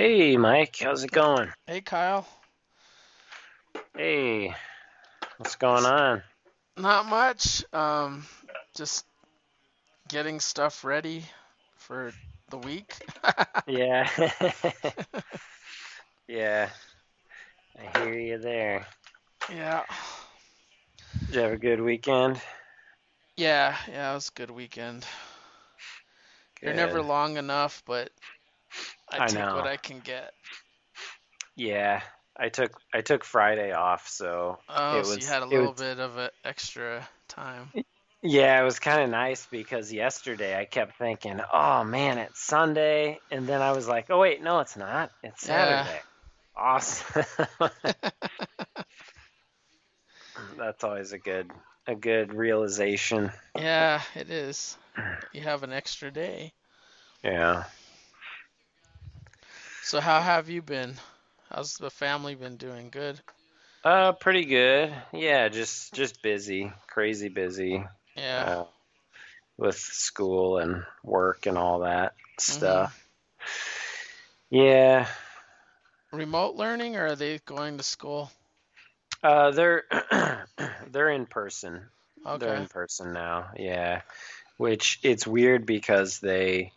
Hey, Mike, how's it going? Hey Kyle, Hey, what's going on? not much. Um, just getting stuff ready for the week. Yeah, yeah, I hear you there. Yeah, Did you have a good weekend? yeah, yeah. It was a good weekend. They're never long enough, but I I take what. I can get. Yeah, I took I took Friday off, so Oh, it so you had a little was bit of an extra time. yeah, it was kind of nice because yesterday I kept thinking, oh man, it's Sunday, and then I was like, oh wait, no, it's not. It's Yeah, Saturday. Awesome. That's always a good a good realization. yeah, it is. You have an extra day. Yeah. So how have you been? How's the family been doing? Good? Uh, pretty good. Yeah, just just busy, crazy busy, Yeah. uh, with school and work and all that hmm stuff. Yeah. Remote learning or are they going to school? Uh, they're they're in person. Okay. They're in person now. Yeah. Which it's weird because they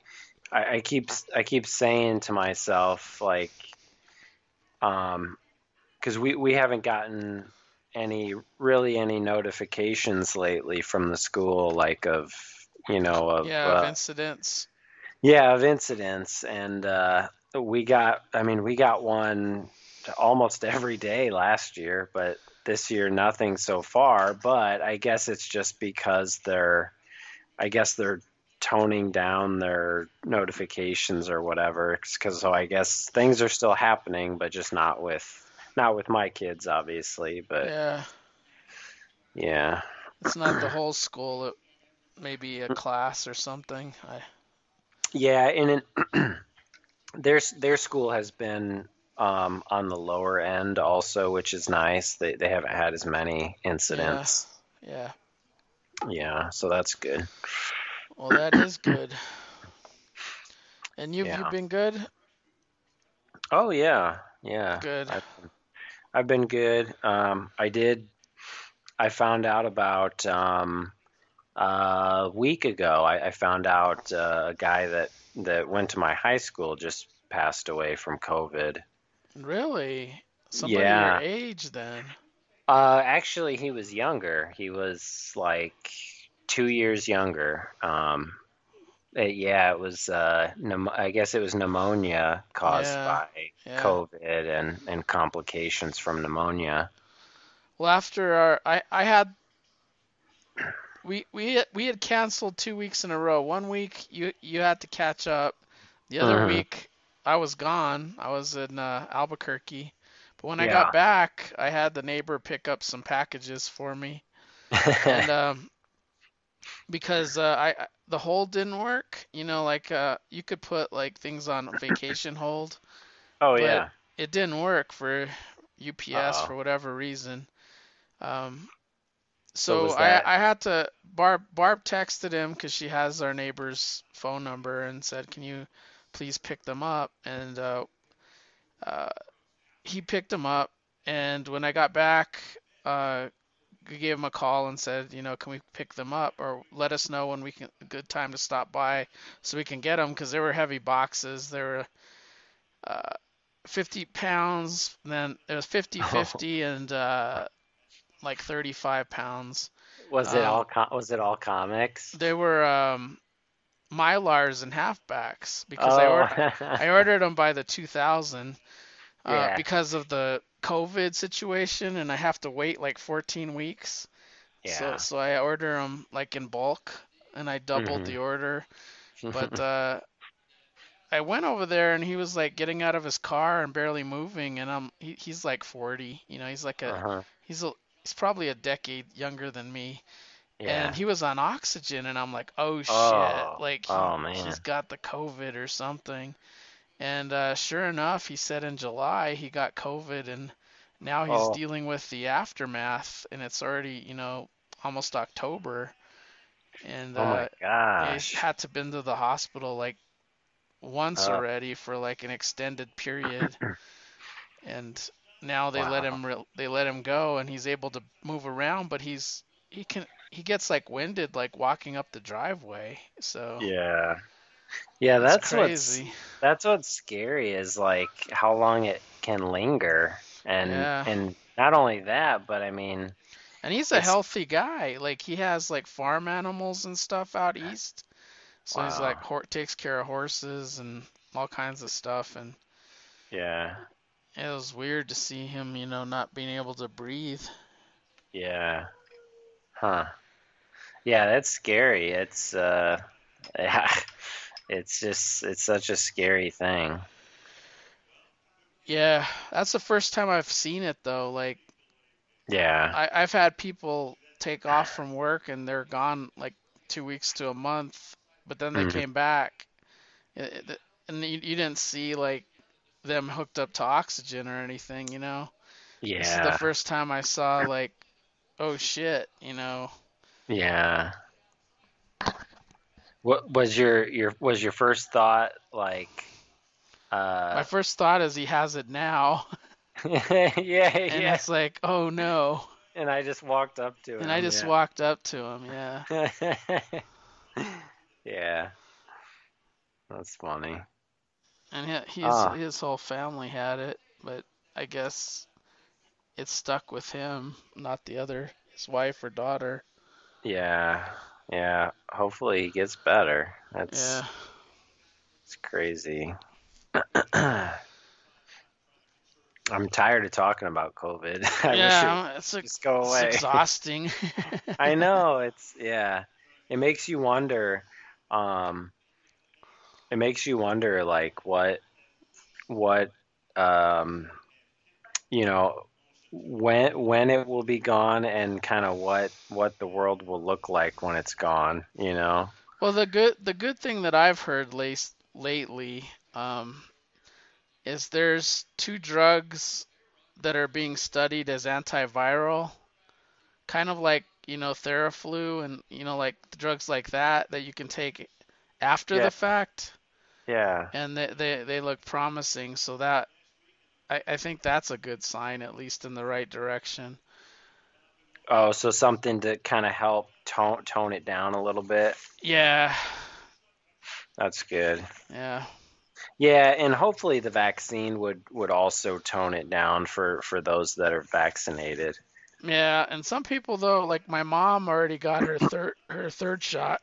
I, I keep I keep saying to myself like um because we we haven't gotten any really any notifications lately from the school like of you know of Yeah, of uh, incidents. yeah of incidents and uh we got I mean we got one almost every day last year but this year nothing so far but I guess it's just because they're I guess they're toning down their notifications or whatever because so I guess things are still happening but just not with not with my kids obviously but Yeah, yeah it's not the whole school, it maybe a class or something. I yeah and in, their their school has been um, on the lower end also which is nice they they haven't had as many yeah, incidents yeah. yeah so that's good Well, that is good. And you've you yeah been good? oh yeah yeah Good. I've I've been good um, I did I found out about um, a week ago. I, I found out uh, a guy that that went to my high school just passed away from COVID. Really? Somebody your Yeah. age then? Uh, actually, he was younger. He was like two years younger. Um, uh, yeah, it was. Uh, I guess it was pneumonia caused Yeah, by yeah. COVID and and complications from pneumonia. Well, after our I I had we we had- we had canceled two weeks in a row. One week you you had to catch up. The other hmm week I was gone. I was in uh, Albuquerque. But when I got back, I had the neighbor pick up some packages for me. And um because uh, I the hold didn't work, you know, like uh you could put like things on vacation hold, Oh yeah. it didn't work for UPS Uh-oh. for whatever reason. Um So So I? I had to Barb Barb texted him because she has our neighbor's phone number and said, "Can you please pick them up?" And uh, uh, he picked them up. And when I got back, uh, gave him a call and said, you know, can we pick them up or let us know when we can a good time to stop by so we can get them because they were heavy boxes. They were uh, 50 pounds, then it was 50 Oh, 50 and uh, like 35 pounds. was it all Um, com was it all comics? They were um, Mylars and halfbacks because I Oh, or I ordered them by the 2000 uh, yeah, because of the COVID situation and I have to wait like 14 weeks. So yeah. so so I order them like in bulk and I doubled hmm the order. But uh, I went over there and he was like getting out of his car and barely moving and I'm he, he's like 40, you know, he's like a Uh-huh. he's a he's probably a decade younger than me Yeah. and he was on oxygen and I'm like, "Oh shit, Oh, like oh he he's got the COVID or something." And uh sure enough, he said in July he got COVID and now he's Oh, dealing with the aftermath and it's already, you know, almost October and oh uh he's had to been to the hospital like once Uh. already for like an extended period, and now they let him re- they let him go, and he's able to move around, but he's he can he gets like winded like walking up the driveway. So Yeah. Yeah, that's what's crazy. that's what's scary is like how long it can linger. And Yeah. and not only that, but I mean, And he's a healthy guy. Like he has like farm animals and stuff out east. So he's like hor- takes care of horses and all kinds of stuff and yeah. it was weird to see him, you know, not being able to breathe. Yeah. Huh. Yeah, that's scary. It's uh yeah. It's just it's such a scary thing. Yeah, that's the first time I've seen it though. Like Yeah. I, I've had people take off from work and they're gone like two weeks to a month, but then they Mhm. came back, and you, you didn't see like them hooked up to oxygen or anything, you know. Yeah. This is the first time I saw like, oh shit, you know. Yeah. What was your your was your first thought like My uh first thought is he has it now, yeah, and yeah. it's like, oh no. And I just walked up to him. And I just yeah. walked up to him, yeah. yeah. That's funny. And he, he's, Ah. his whole family had it, but I guess it stuck with him, not the other, his wife or daughter. Yeah. Yeah. Hopefully he gets better. That's Yeah. it's crazy. I'm tired of talking about COVID. I wish it yeah, it's, would like, just go it's away. exhausting. I know it's yeah. It makes you wonder. Um, it makes you wonder, like what, what, um, you know, when when it will be gone, and kind of what what the world will look like when it's gone. You know. Well, the good the good thing that I've heard late, lately um, is there's two drugs that are being studied as antiviral, kind of like you know Theraflu and you know like drugs like that that you can take after Yeah. the fact, Yeah. and they they, they look promising. So that I, I think that's a good sign, at least in the right direction. Oh, so something to kind of help tone tone it down a little bit. Yeah, That's good. yeah. Yeah, and hopefully the vaccine would would also tone it down for for those that are vaccinated. Yeah, and some people though, like my mom already got her third her third shot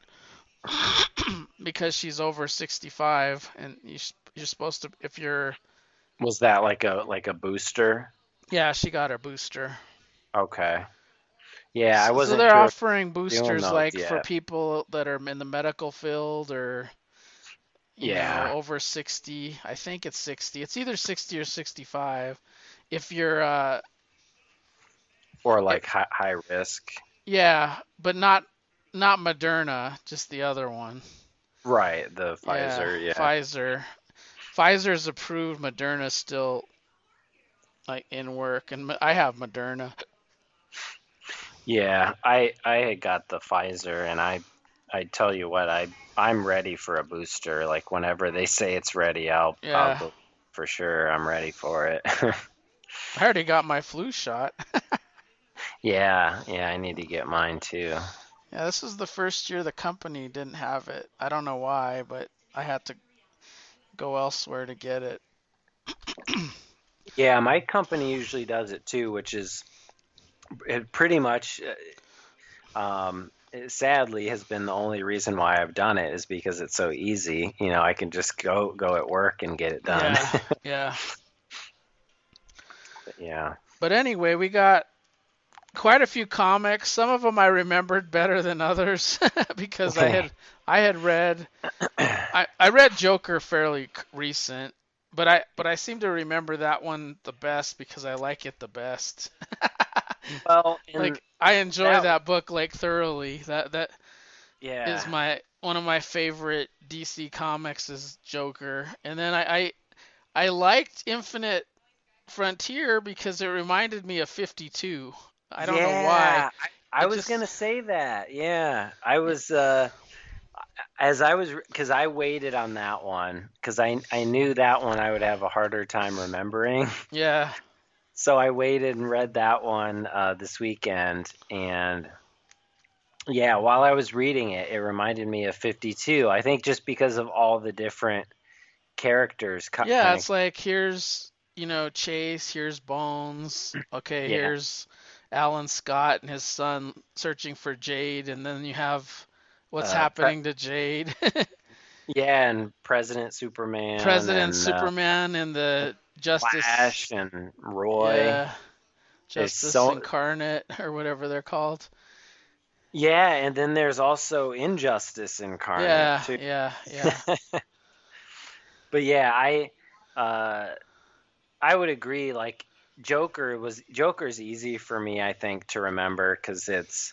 because she's over 65 and you you're supposed to if you're Was that like a like a booster? yeah, she got her booster. Okay. Yeah, I wasn't So they're offering boosters like for people that are in the medical field or Yeah. know, over 60. I think it's 60. It's either 60 or 65. If you're uh or like high, high risk. yeah, but not not Moderna, just the other one. Right, the Pfizer, yeah. Pfizer. Pfizer's approved. Moderna's still like in work, and I have Moderna. Yeah, I I had got the Pfizer and I I tell you what, I I'm ready for a booster. Like whenever they say it's ready, I'll Yeah. I'll for sure. I'm ready for it. I already got my flu shot. yeah, yeah, I need to get mine too. Yeah, this is the first year the company didn't have it. I don't know why, but I had to go elsewhere to get it. Yeah, my company usually does it too, which is it pretty much uh, um it sadly has been the only reason why I've done it is because it's so easy. You know, I can just go go at work and get it done. Yeah, yeah. yeah. But anyway, we got quite a few comics. Some of them I remembered better than others because I had I had read I, I read Joker fairly recent, but I but I seem to remember that one the best because I like it the best. Well, like I enjoy that- that book like thoroughly. That that yeah. is my one of my favorite DC comics is Joker, and then I I, I liked Infinite Frontier because it reminded me of 52. I don't know why. I, I was just- gonna say that. Yeah, I was. Uh, as I was because I waited on that one because I I knew that one I would have a harder time remembering. Yeah. So I waited and read that one uh, this weekend, and yeah, while I was reading it, it reminded me of 52. I think just because of all the different characters. Yeah, it's like here's you know Chase, here's Bones. Okay, Yeah. here's Alan Scott and his son searching for Jade, and then you have what's Uh, Pre- happening to Jade. yeah, and President Superman, President and, uh, Superman and the Justice. Flash and Roy. Yeah. Justice so- Incarnate or whatever they're called. Yeah, and then there's also Injustice incarnate yeah, too. yeah, yeah. But yeah, I uh I would agree like Joker was Joker's easy for me I think to remember cuz it's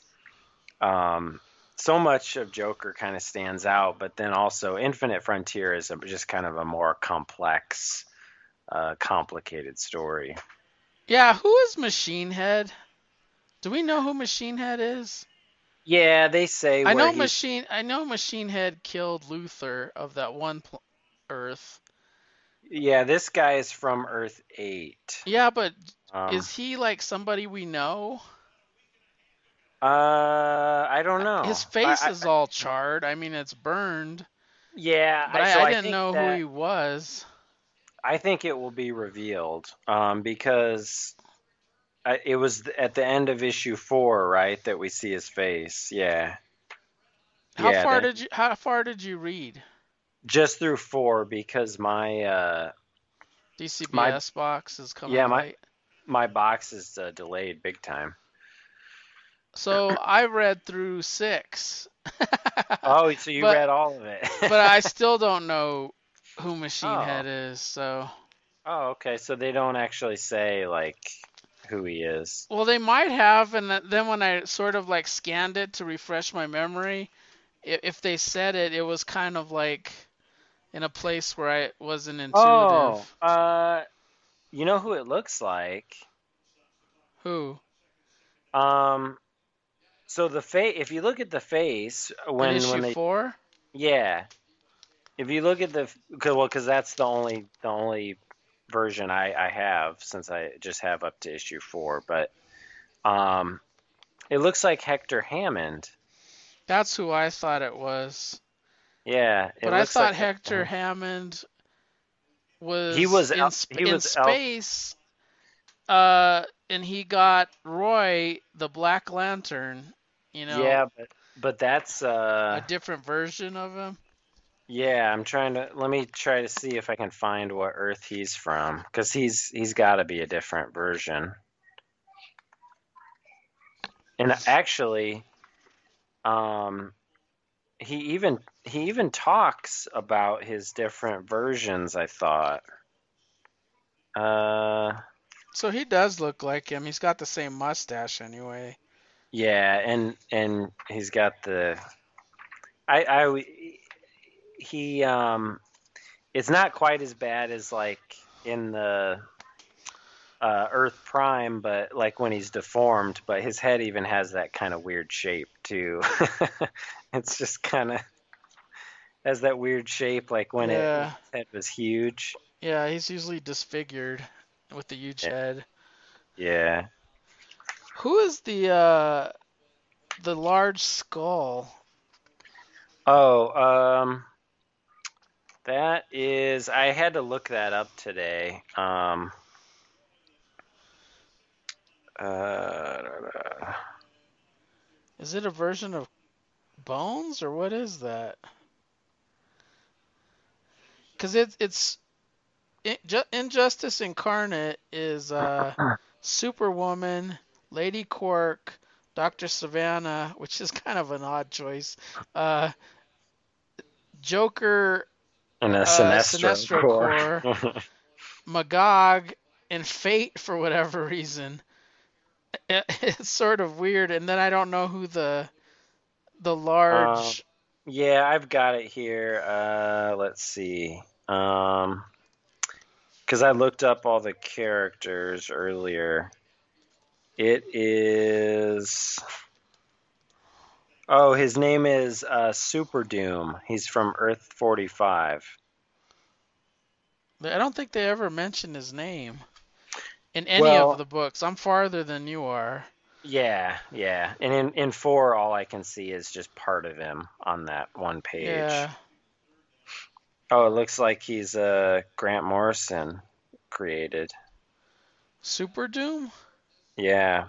um so much of Joker kind of stands out, but then also Infinite Frontier is a, just kind of a more complex uh complicated story. Yeah, who is Machine Head? Do we know who Machine Head is? Yeah, they say I know he- Machine. I know Machine Head killed Luthor of that one pl- Earth. Yeah, this guy is from Earth 8. Yeah, but Um, is he like somebody we know? Uh I don't know. His face I- I- is all charred. I mean, it's burned. Yeah, But I, so I didn't know that- who he was. I think it will be revealed um, because I, it was at the end of issue four, right, that we see his face. Yeah, How Yeah, far they- did you? How far did you read? just through four because my uh, DCBS box is coming Yeah, my- late. my box is uh, delayed big time. So I read through six. Oh, so you But- read all of it? but I still don't know who Machine Oh. Head is. So, oh, okay. So they don't actually say like who he is. well, they might have, and then when I sort of like scanned it to refresh my memory, if they said it, it was kind of like in a place where I wasn't intuitive. Oh, uh, you know who it looks like? Who? Um, so the face. If you look at the face when in issue when they four? yeah, if you look at the cause, well, because that's the only the only version I I have since I just have up to issue four. But um, it looks like Hector Hammond. That's who I thought it was. Yeah, it But I thought like- Hector Hammond was He was in, he in was space, uh, and he got Roy the Black Lantern. You know, Yeah, but but that's uh a different version of him. yeah. I'm trying to let me try to see if I can find what Earth he's from because he's he's got to be a different version. And actually, um, he even he even talks about his different versions. I thought. Uh, So he does look like him. He's got the same mustache anyway. Yeah, and and he's got the. I I he um, it's not quite as bad as like in the. Uh, Earth Prime, but like when he's deformed, but his head even has that kind of weird shape too. it's just kind of has that weird shape, like when Yeah. it his head was huge. Yeah, he's usually disfigured with the huge Yeah. head. Yeah. Who is the uh the large skull? Oh, um, that is. I had to look that up today. Um, uh, Is it a version of Bones or what is that? Because it's it's Injustice Incarnate is uh, Superwoman, Lady Quark, Doctor Sivana, which is kind of an odd choice. Uh, Joker, and a Uh, Sinestro, Sinestro Corps. Magog, and Fate for whatever reason. It- It's sort of weird, and then I don't know who the the large. yeah, I've got it here. Uh, let's see. Um, because I looked up all the characters earlier. It is. Oh, his name is uh, Super Doom. He's from Earth 45. I don't think they ever mention his name in any Well- of the books. I'm farther than you are. Yeah, yeah. And in, in four, all I can see is just part of him on that one page. Yeah. Oh, it looks like he's uh, Grant Morrison created. Super Doom? Yeah.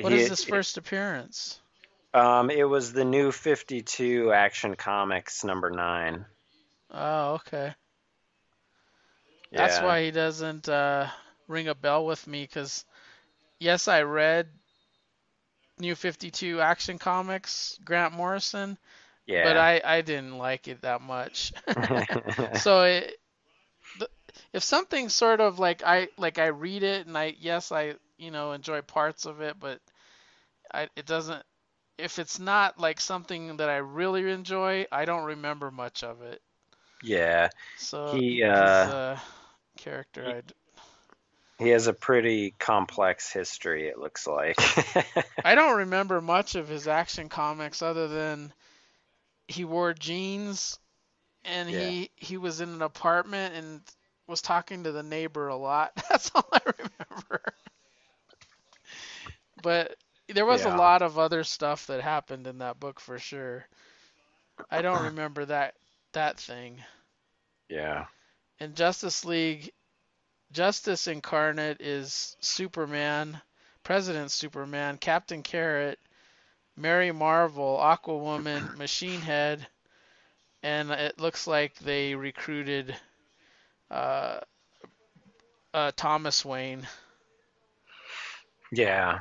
What He- is his first appearance? Um, it was the new 52 Action Comics number nine. Oh, okay. That's Yeah. why he doesn't uh, ring a bell with me because, yes, I read New 52 Action Comics, Grant Morrison, Yeah. but I, I didn't like it that much. so it, if something sort of like I like I read it and I yes I you know enjoy parts of it, but I it doesn't. If it's not like something that I really enjoy, I don't remember much of it. yeah. So He, uh, a character he- I'd He has a pretty complex history, it looks like. I don't remember much of his action comics other than he wore jeans and Yeah. he he was in an apartment and was talking to the neighbor a lot. That's all I remember. But there was Yeah. a lot of other stuff that happened in that book for sure. I don't remember that that thing. yeah. In Justice League, Justice Incarnate is Superman, President Superman, Captain Carrot, Mary Marvel, Aquawoman, Machine Head, and it looks like they recruited uh, uh, Thomas Wayne. Yeah.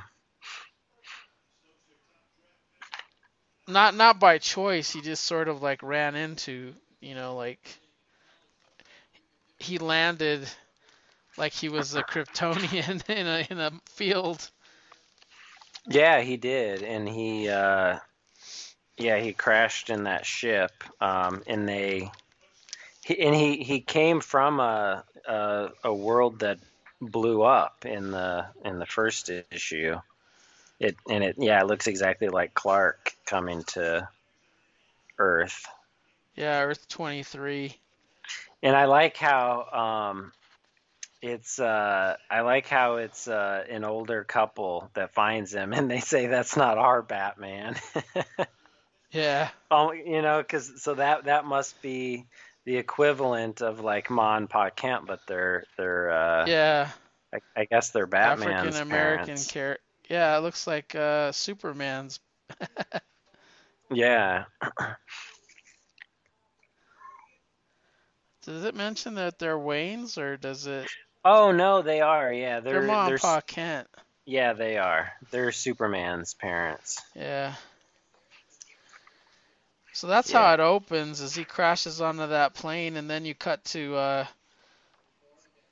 Not not by choice. He just sort of like ran into, you know, like he landed like he was a Kryptonian in a in a field. Yeah, he did, and he, uh, yeah, he crashed in that ship, um, and they, he, and he he came from a, a a world that blew up in the in the first issue. It and it yeah, it looks exactly like Clark coming to Earth. Yeah, Earth 23. And I like how um, it's uh, I like how it's uh, an older couple that finds him, and they say that's not our Batman. Yeah. oh, you know, because so that that must be the equivalent of like Ma and Pa Kent, but they're they're uh, Yeah. I, I guess they're Batman's African American character. Yeah, it looks like uh, Superman's. Yeah, Does it mention that they're Waynes or does it? Oh no, they are. Yeah, They're, they're Mom they're Pa Kent. yeah they are. They're Superman's parents. Yeah. So that's how it opens as he crashes onto that plane and then you cut to uh,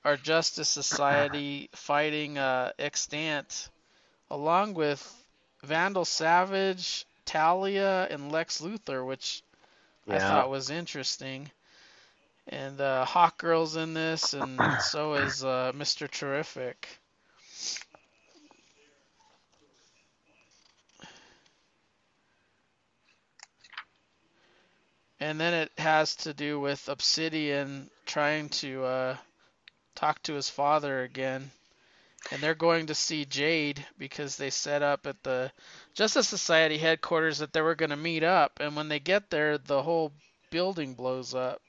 our Justice Society fighting uh, Extant along with Vandal Savage, Talia, and Lex Luthor, which I thought was interesting. And uh, Hawk Girl's in this, and so is uh, Mr. Terrific. And then it has to do with Obsidian trying to uh, talk to his father again. And they're going to see Jade because they set up at the Justice Society headquarters that they were going to meet up. And when they get there, the whole building blows up.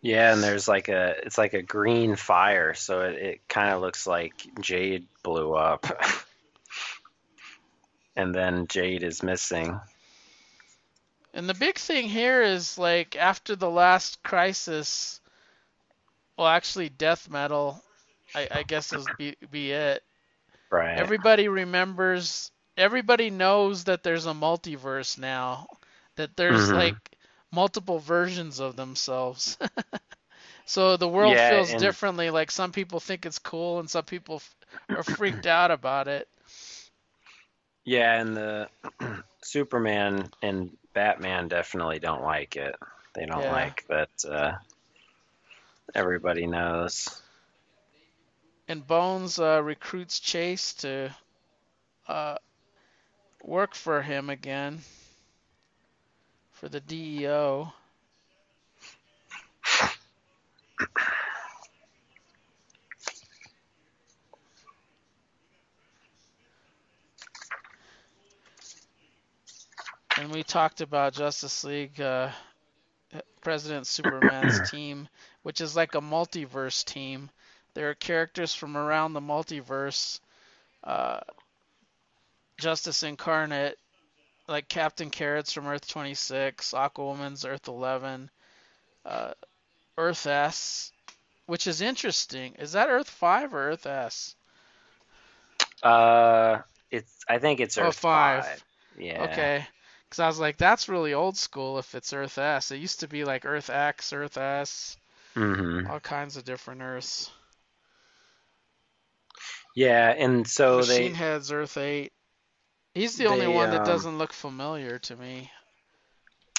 Yeah, and there's like a it's like a green fire, so it, it kind of looks like Jade blew up. and then Jade is missing. And the big thing here is like after the last crisis, well, actually, death metal, I, I guess is be, be it. Right. Everybody remembers, everybody knows that there's a multiverse now, that there's Mhm. like multiple versions of themselves. so the world Yeah, feels and- differently. Like some people think it's cool, and some people f- are freaked out about it. Yeah, and the Superman and Batman definitely don't like it. They don't Yeah. like that uh, everybody knows. And Bones uh, recruits Chase to uh, work for him again for the DEO. And we talked about Justice League, uh, President Superman's team, which is like a multiverse team. There are characters from around the multiverse. Uh, Justice Incarnate, like Captain Carrots from Earth 26, Aquawoman's Earth 11, uh, Earth S, which is interesting. Is that Earth 5 or Earth S? Uh, it's I think it's Oh, Earth five. five. Yeah. Okay. Because I was like, that's really old school if it's Earth S. It used to be like Earth X, Earth S, mm-hmm. all kinds of different Earths. Yeah, and so Machine they Machine Head's Earth 8. He's the only They, one that um, doesn't look familiar to me.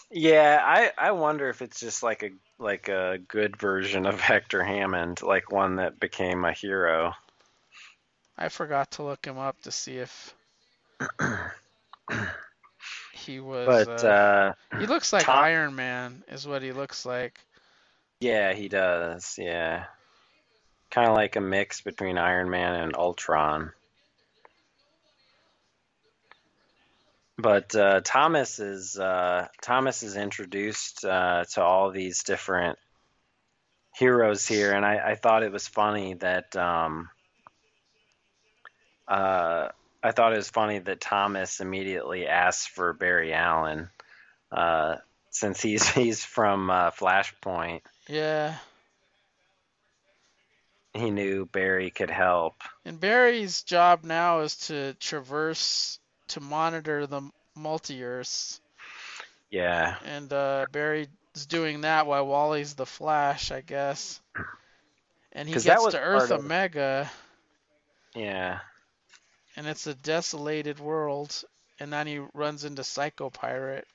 Yeah, I I wonder if it's just like a like a good version of Hector Hammond, like one that became a hero. I forgot to look him up to see if he was. But uh, uh he looks like Tom- Iron Man, is what he looks like. yeah, he does. Yeah. Kind of like a mix between Iron Man and Ultron. But uh, Thomas is uh, Thomas is introduced uh, to all these different heroes here, and I, I thought it was funny that um, uh, I thought it was funny that Thomas immediately asked for Barry Allen, uh, since he's he's from uh, Flashpoint. Yeah. He knew Barry could help. And Barry's job now is to traverse to monitor the multi-Earths. Yeah, And uh, Barry's doing that while Wally's the Flash, I guess. And he gets to Earth of- Omega, yeah, and it's a desolated world. And then he runs into Psycho Pirate.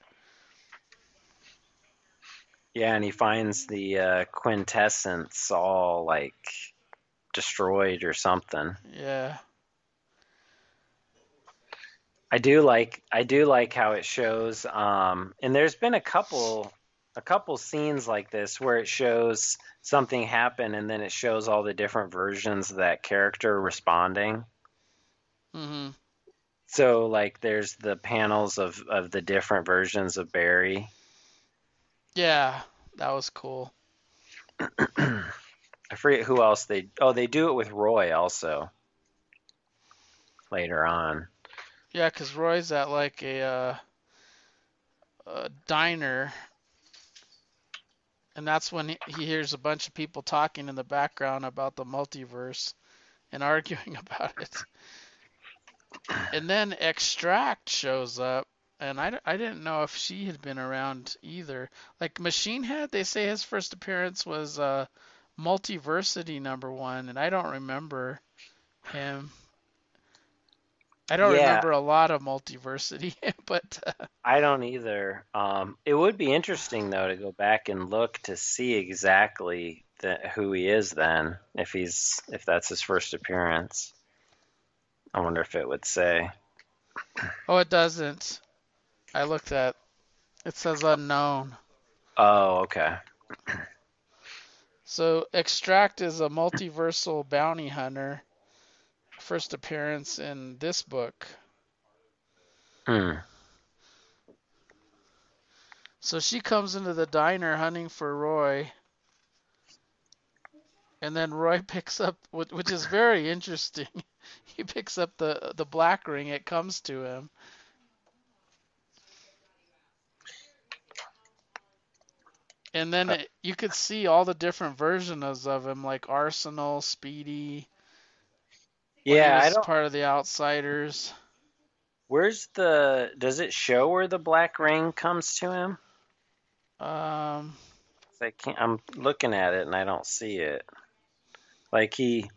yeah, and he finds the uh, quintessence all like destroyed or something. Yeah. I do like I do like how it shows um and there's been a couple a couple scenes like this where it shows something happen and then it shows all the different versions of that character responding. Mm-hmm. So like there's the panels of of the different versions of Barry. Yeah, that was cool. I forget who else they oh they do it with Roy also later on. Yeah, because Roy's at like a, uh, a diner, and that's when he, he hears a bunch of people talking in the background about the multiverse and arguing about it. And then Extract shows up, and I, I didn't know if she had been around either. Like Machine Head, they say his first appearance was uh, Multiversity number one, and I don't remember him. I don't Yeah. remember a lot of Multiversity, but uh, I don't either. Um, it would be interesting though to go back and look to see exactly the, who he is then, if he's if that's his first appearance. I wonder if it would say. oh, it doesn't. I looked at. It says unknown. Oh, okay. So Extract is a multiversal bounty hunter. First appearance in this book. Hmm. So she comes into the diner hunting for Roy. And then Roy picks up, which is very interesting. He picks up the the black ring. It comes to him. And then it, you could see all the different versions of him, like Arsenal, Speedy. Yeah, I don't. part of the Outsiders. Where's the? Does it show where the black ring comes to him? Um, I can't. I'm looking at it and I don't see it. Like he,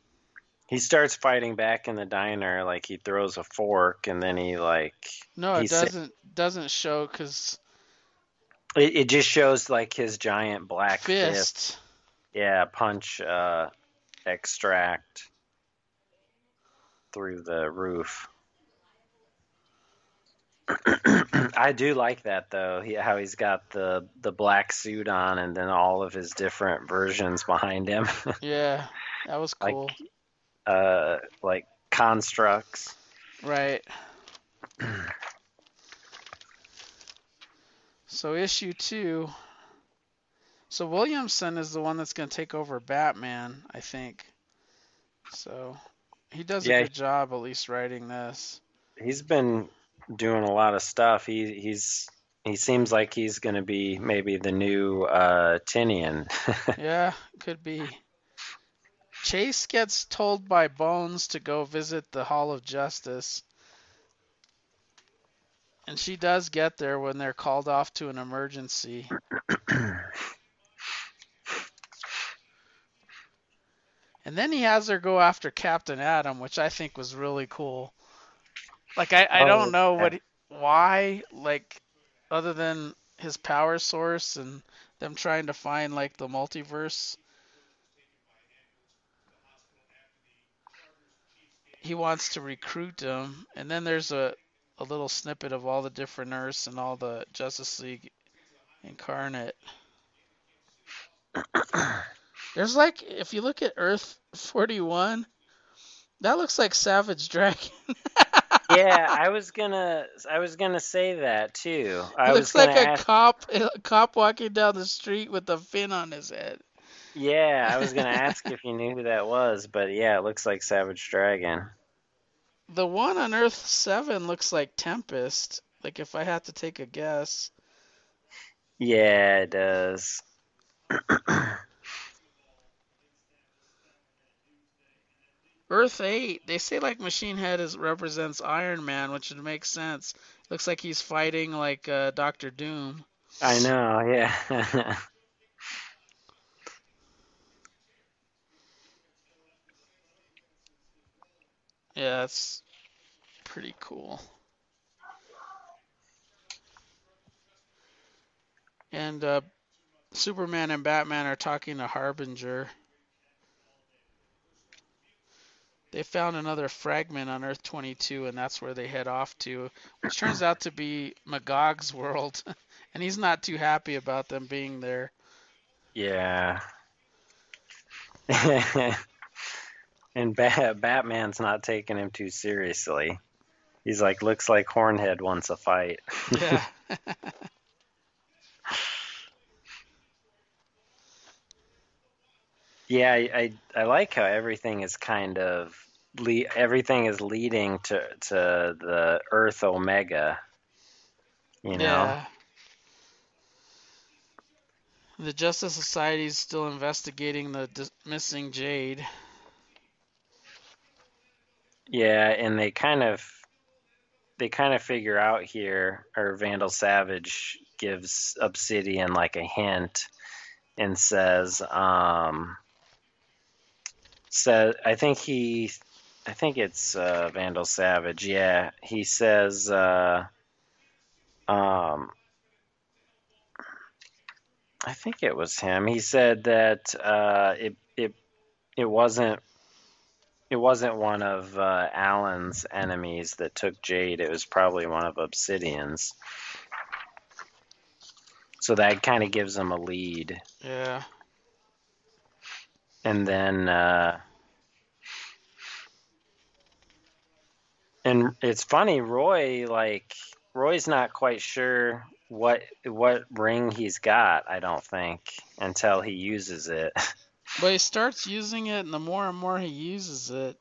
he starts fighting back in the diner. Like he throws a fork and then he like. no, it doesn't doesn't show because It, it just shows like his giant black fist. fist. Yeah, punch uh, extract through the roof. I do like that though. He, how he's got the the black suit on, and then all of his different versions behind him, Yeah, that was like cool. uh, like constructs. Right. So issue two. So Williamson is the one that's going to take over Batman, I think. So he does a Yeah. good job at least writing this. He's been doing a lot of stuff. He he's he seems like he's going to be maybe the new uh, Tynion. Yeah, could be. Chase gets told by Bones to go visit the Hall of Justice. And she does get there when they're called off to an emergency. And then he has her go after Captain Atom, which I think was really cool. Like I, I Oh, don't know yeah. what he- why like other than his power source and them trying to find like the multiverse. He wants to recruit them, and then there's a a little snippet of all the different Earths and all the Justice League incarnate. There's like, if you look at Earth 41, that looks like Savage Dragon. yeah, I was gonna I was gonna say that too. I He was looks like a ask, cop, a cop walking down the street with a fin on his head. yeah, I was gonna ask if you knew who that was, but yeah, it looks like Savage Dragon. The one on Earth 7 looks like Tempest. Like if I had to take a guess. Yeah, it does. Earth 8, they say like Machine Head is represents Iron Man, which would make sense. Looks like he's fighting like uh, Doctor Doom. I know, yeah. Yeah, that's pretty cool. And uh, Superman and Batman are talking to Harbinger. They found another fragment on Earth 22, and that's where they head off to, which turns out to be Magog's world. and he's not too happy about them being there. yeah. and Bat- Batman's not taking him too seriously. He's like, looks like Hornhead wants a fight. Yeah. Yeah, I, I I like how everything is kind of le- everything is leading to to the Earth Omega. You know. Yeah. The Justice Society is still investigating the dis- missing Jade. Yeah, and they kind of they kind of figure out here, or Vandal Savage gives Obsidian like a hint and says, um, says I think he, I think it's uh, Vandal Savage. Yeah, he says, uh, um, I think it was him. He said that uh, it it it wasn't it wasn't one of uh, Alan's enemies that took Jade. It was probably one of Obsidian's. So that kind of gives them a lead. Yeah. And then, uh, and it's funny, Roy, like, Roy's not quite sure what what ring he's got, I don't think, until he uses it. But he starts using it, and the more and more he uses it,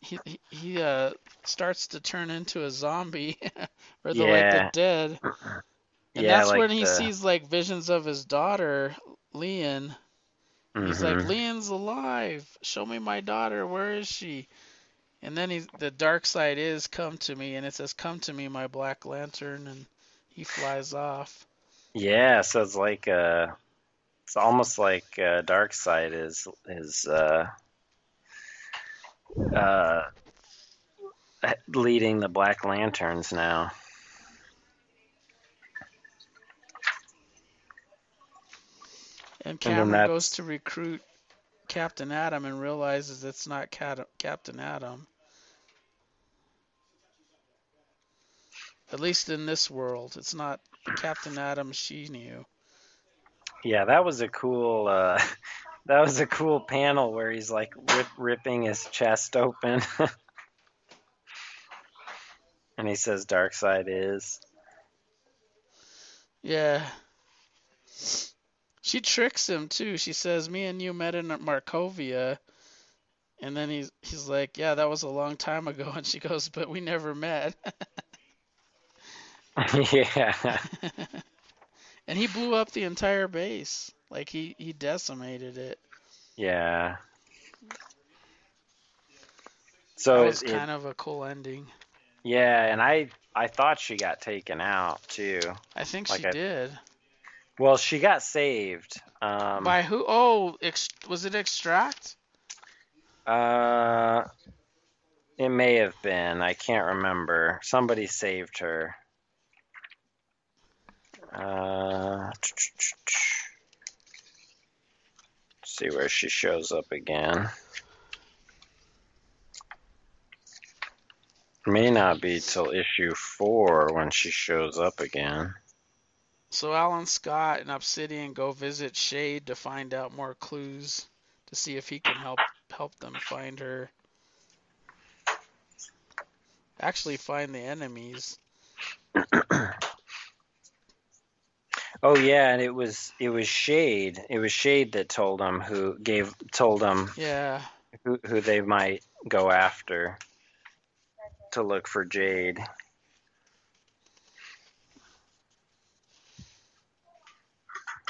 he he, uh starts to turn into a zombie, or the like the Yeah. dead. And yeah, that's like when he the, sees like visions of his daughter, Lian. He's like, Mhm. Lian's alive. Show me my daughter. Where is she? And then he, the Darkseid is come to me, and it says, "Come to me, my Black Lantern," and he flies off. Yeah, so it's like uh it's almost like uh Darkseid is is uh uh leading the Black Lanterns now. And Cameron that's- goes to recruit Captain Atom and realizes it's not Cat- Captain Atom. At least in this world, it's not Captain Atom she knew. Yeah, that was a cool. Uh, that was a cool panel where he's like rip, ripping his chest open, and he says, "Darkseid is." Yeah. She tricks him too. She says, "Me and you met in Markovia," and then he's he's like, "Yeah, that was a long time ago." And she goes, "But we never met." yeah. And he blew up the entire base. Like he he decimated it. Yeah. So that was it, kind of a cool ending. Yeah, and I I thought she got taken out too. I think Like she I- did. Well, she got saved. Um, By who? Oh, ex- was it Extract? uh, it may have been. I can't remember. Somebody saved her. Uh, see where she shows up again. May not be till issue four when she shows up again. So Alan Scott and Obsidian go visit Shade to find out more clues to see if he can help help them find her. Actually, find the enemies. Oh yeah, and it was it was Shade. It was Shade that told them who gave told them Yeah. who who they might go after to look for Jade.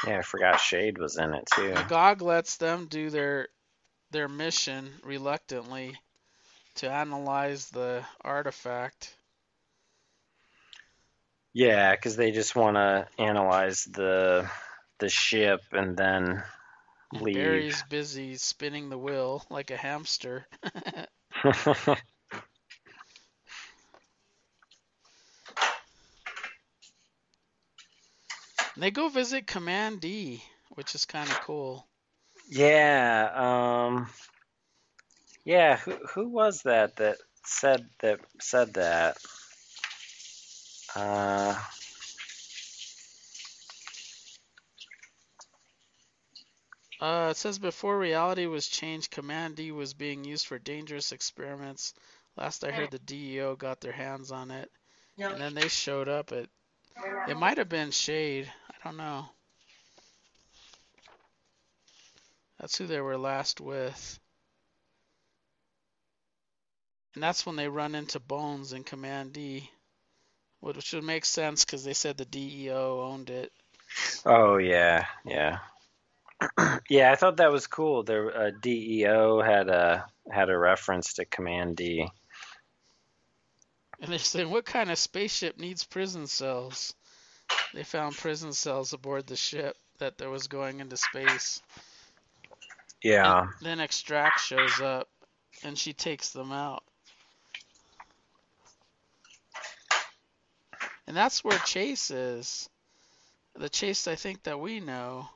Yeah, I forgot Shade was in it too. Gog lets them do their their mission reluctantly to analyze the artifact. Yeah, because they just want to analyze the the ship and then leave. Barry's busy spinning the wheel like a hamster. They go visit Command D, which is kind of cool. yeah, um, yeah. Who who was that that said that said that? Uh, Uh, it says before reality was changed, Command D was being used for dangerous experiments. Last I heard, the DEO got their hands on it, and then they showed up at. It might have been Shade. I don't know. That's who they were last with. And that's when they run into Bones in Command D, which would make sense because they said the DEO owned it. oh yeah, yeah, yeah. I thought that was cool. The uh, DEO had a had a reference to Command D. And they're saying, what kind of spaceship needs prison cells? They found prison cells aboard the ship that there was going into space. Yeah, Then Extract shows up, and she takes them out. And that's where Chase is. The Chase I think that we know.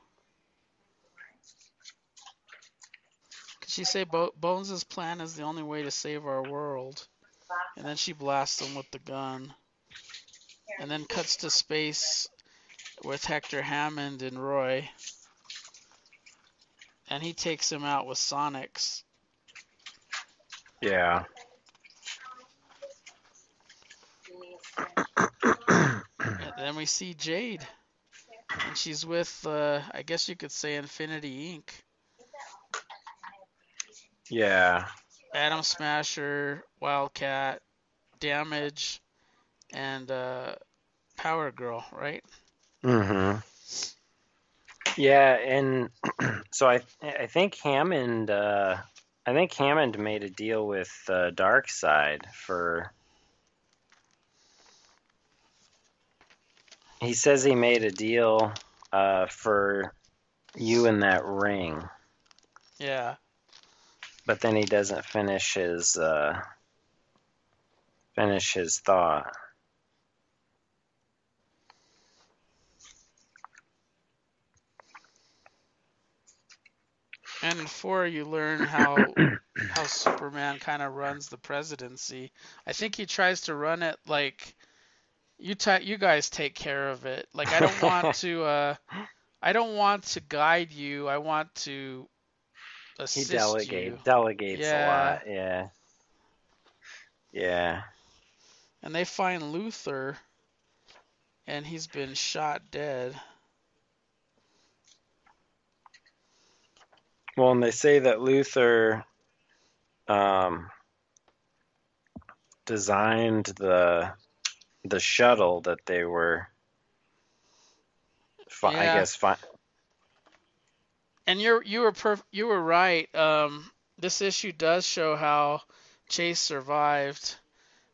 She say Bo- Bones' plan is the only way to save our world? And then she blasts him with the gun. And then cuts to space with Hector Hammond and Roy. And he takes him out with Sonics. yeah. Then we see Jade. And she's with, uh, I guess you could say, Infinity Inc. Yeah, Atom Smasher, Wildcat, Damage, and uh, Power Girl, right? Mm-hmm. Yeah, and so I I think Hammond uh, I think Hammond made a deal with uh, Darkseid for. He says he made a deal uh, for you in that ring, Yeah. but then he doesn't finish his uh, finish his thought. And in four, you learn how how Superman kind of runs the presidency. I think he tries to run it like you ta- you guys take care of it. Like I don't want to uh I don't want to guide you. I want to He assist delegate you. delegates a Yeah. lot. Yeah. Yeah. And they find Luthor and he's been shot dead. Well, and they say that Luthor um, designed the the shuttle that they were, fi- I guess, fi- And you're you were perf- you were right. Um, this issue does show how Chase survived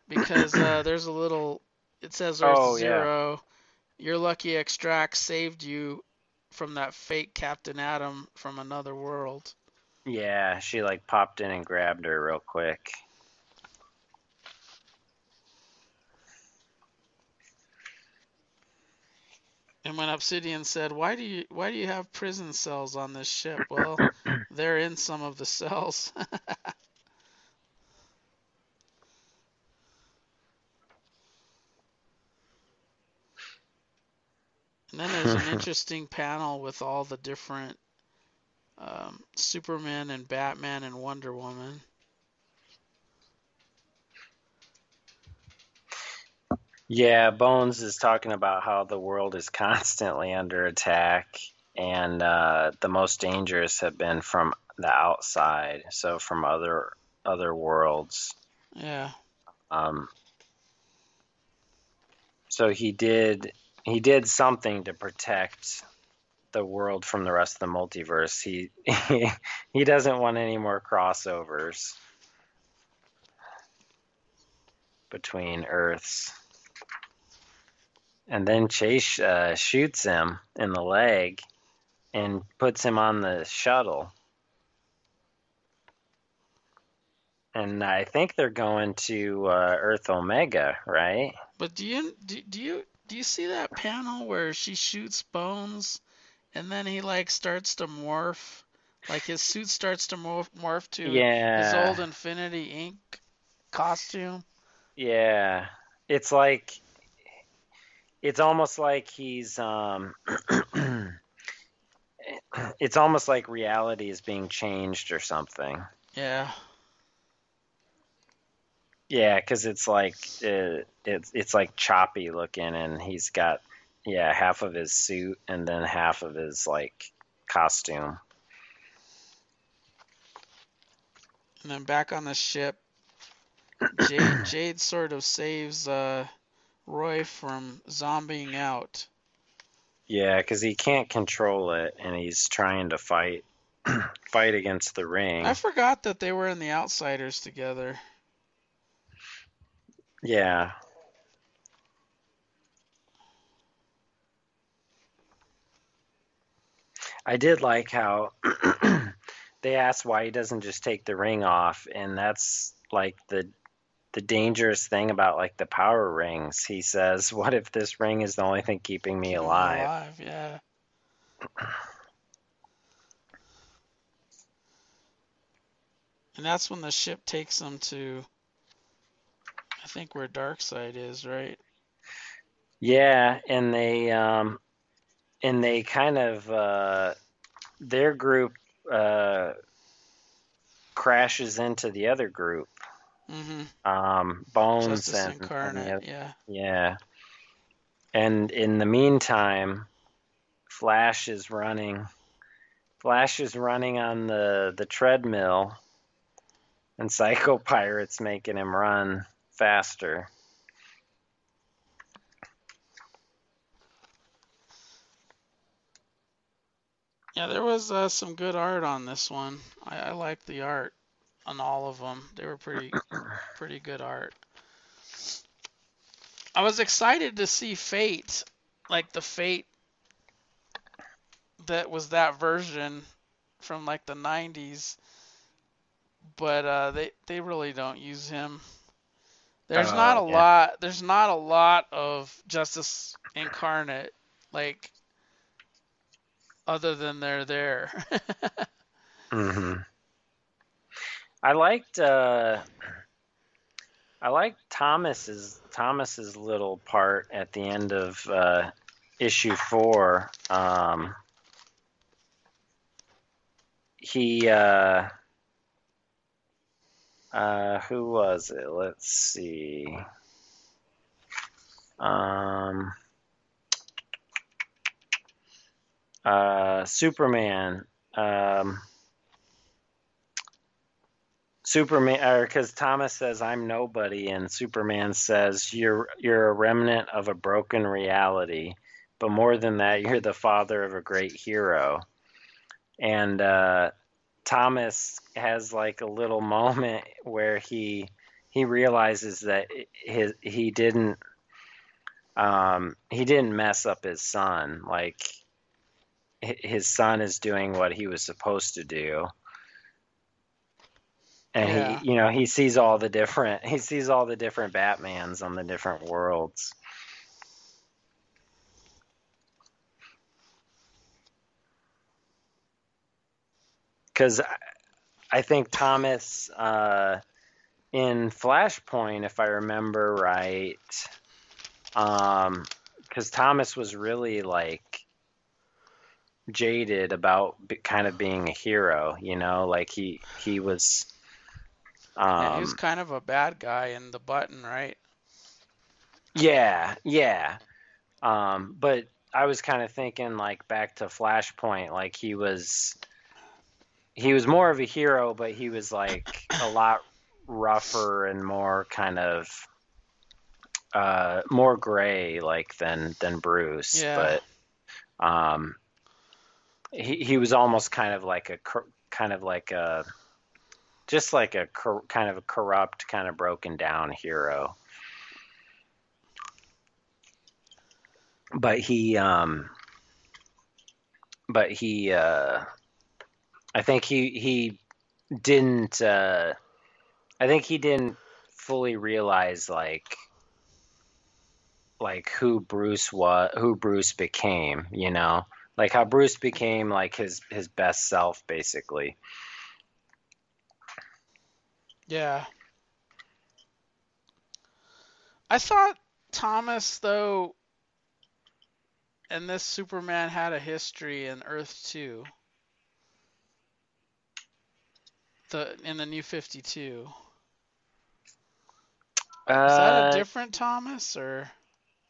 because uh, there's a little. It says Earth Oh, yeah. Zero. Your lucky extract saved you from that fake Captain Atom from another world. yeah, she like popped in and grabbed her real quick. And when Obsidian said, "Why do you why do you have prison cells on this ship?" Well, they're in some of the cells. and then there's an interesting panel with all the different um, Superman and Batman and Wonder Woman. Yeah, Bones is talking about how the world is constantly under attack, and uh, the most dangerous have been from the outside, so from other other worlds. Yeah. Um, so he did he did something to protect the world from the rest of the multiverse. He he, he doesn't want any more crossovers between Earths. And then Chase uh, shoots him in the leg and puts him on the shuttle. And I think they're going to uh, Earth Omega, right? But do you do, do you do you see that panel where she shoots Bones, and then he like starts to morph, like his suit starts to morph, morph to his old Infinity Inc. costume. Yeah. It's like it's almost like he's um it's almost like reality is being changed or something. Yeah, Yeah, because it's like uh, it's it's like choppy looking, and he's got yeah half of his suit and then half of his like costume. and then back on the ship, Jade, Jade sort of saves uh, Roy from zombieing out. Yeah, because he can't control it, and he's trying to fight fight against the ring. I forgot that they were in the Outsiders together. Yeah. I did like how they asked why he doesn't just take the ring off, and that's like the the dangerous thing about like the power rings. He says, "What if this ring is the only thing keeping me alive?" alive, yeah. And that's when the ship takes them to, I think where Darkseid is, right? Yeah, and they um and they kind of uh their group uh crashes into the other group. Mm-hmm. Um Bones and, and the yeah. yeah. And in the meantime, Flash is running Flash is running on the the treadmill and Psycho Pirate's making him run faster. Yeah, there was uh, some good art on this one. I, I liked the art on all of them. They were pretty, pretty good art. I was excited to see Fate, like the Fate that was that version from like the 90s, but uh, they they really don't use him. There's Oh, not a yeah. lot. There's not a lot of Justice Incarnate, like other than they're there. hmm I liked uh I like Thomas's Thomas's little part at the end of uh, issue four. Um, he uh, uh, who was it? Let's see. Um, uh, Superman. Um, Superman, or because Thomas says I'm nobody, and Superman says you're you're a remnant of a broken reality, but more than that, you're the father of a great hero. And uh, Thomas has like a little moment where he he realizes that his he didn't um, he didn't mess up his son. Like his son is doing what he was supposed to do and Yeah. he you know he sees all the different he sees all the different batmans on the different worlds because i think thomas uh in flashpoint if i remember right um because thomas was really like jaded about kind of being a hero you know like he he was Yeah, um he was kind of a bad guy in the button, right? Yeah, yeah. Um, but I was kind of thinking like back to Flashpoint, like he was he was more of a hero, but he was like a lot rougher and more kind of uh more gray like than than Bruce, Yeah. but um he he was almost kind of like a kind of like a just like a cor- kind of a corrupt, kind of broken down hero. but he um but he uh I think he he didn't uh I think he didn't fully realize like like who Bruce was who Bruce became, you know? Like how Bruce became like his his best self basically. Yeah. I thought Thomas, though, and this Superman had a history in Earth 2. The in the New 52. Is that Uh a different Thomas or?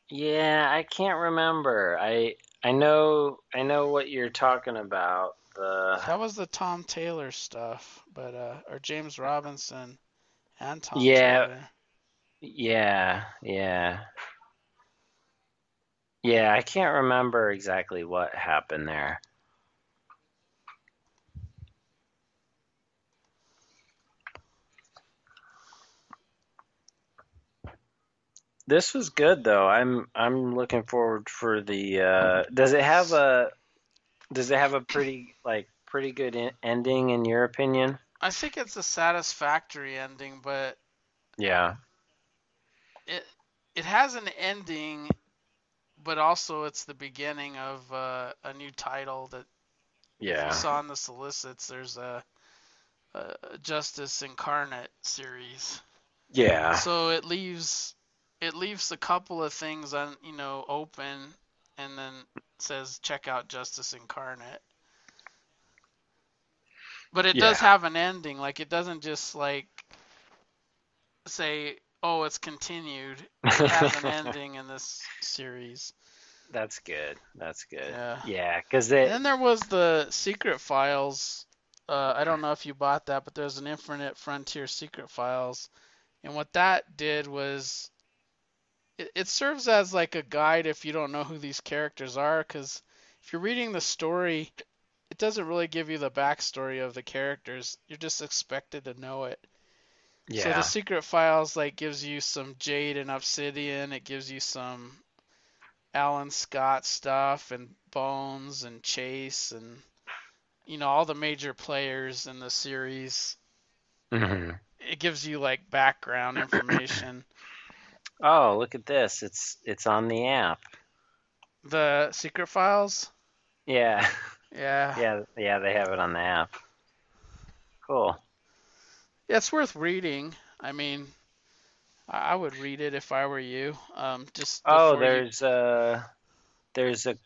yeah, I can't remember. I I know I know what you're talking about. The That was the Tom Taylor stuff, but uh, or James Robinson and Tom Yeah. Taylor. Yeah, yeah. Yeah, I can't remember exactly what happened there. This was good though. I'm I'm looking forward for the uh does it have a does it have a pretty like pretty good en- ending in your opinion? I think it's a satisfactory ending, but Yeah. it it has an ending, but also it's the beginning of uh, a new title that Yeah. you saw in the solicits. There's a, a Justice Incarnate series, Yeah. so it leaves it leaves a couple of things on you know open, and then says check out Justice Incarnate. But it does have an ending. Like it doesn't just like say, "Oh, it's continued." It has an ending in this series. That's good. That's good. Yeah. Yeah, because then there was the Secret Files. Uh, I don't know if you bought that, but there's an Infinite Frontier Secret Files, and what that did was it, it serves as like a guide if you don't know who these characters are, because if you're reading the story, it doesn't really give you the backstory of the characters. You're just expected to know it. Yeah. So the Secret Files like gives you some Jade and Obsidian. It gives you some Alan Scott stuff and Bones and Chase and you know all the major players in the series. hmm It gives you like background information. Oh, look at this. It's it's on the app. the Secret Files. Yeah. Yeah. Yeah, yeah, they have it on the app. Cool. Yeah, it's worth reading. I mean, I, would read it if I were you. Um, just Oh, before you. there's uh there's a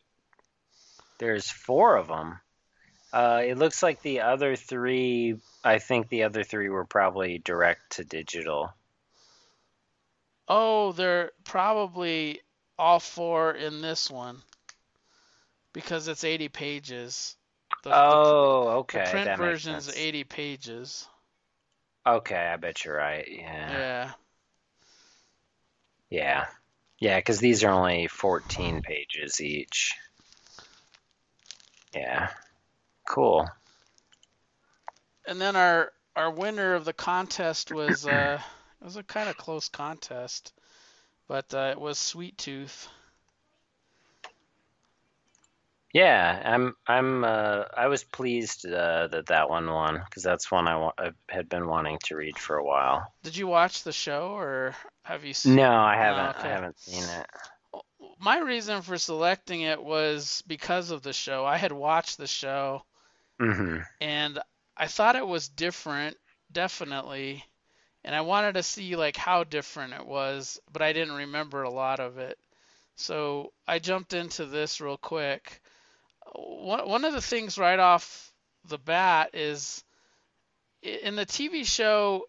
there's four of them. Uh, it looks like the other three. I think the other three were probably direct to digital. Oh, they're probably all four in this one because it's 80 pages. The, the, Oh, the okay, print that makes version's sense. 80 pages. Okay, I bet you're right. Yeah, Yeah. yeah, yeah. Because these are only 14 pages each. Yeah, cool. And then our our winner of the contest was uh it was a kind of close contest, but uh, it was Sweet Tooth. Yeah, I'm I'm uh I was pleased uh, that that one won because that's one I, wa- I had been wanting to read for a while. Did you watch the show or have you? s- No, I haven't. okay. I haven't seen it. My reason for selecting it was because of the show. I had watched the show mm-hmm. and I thought it was different, definitely. And I wanted to see like how different it was, but I didn't remember a lot of it. So I jumped into this real quick. One one of the things right off the bat is in the TV show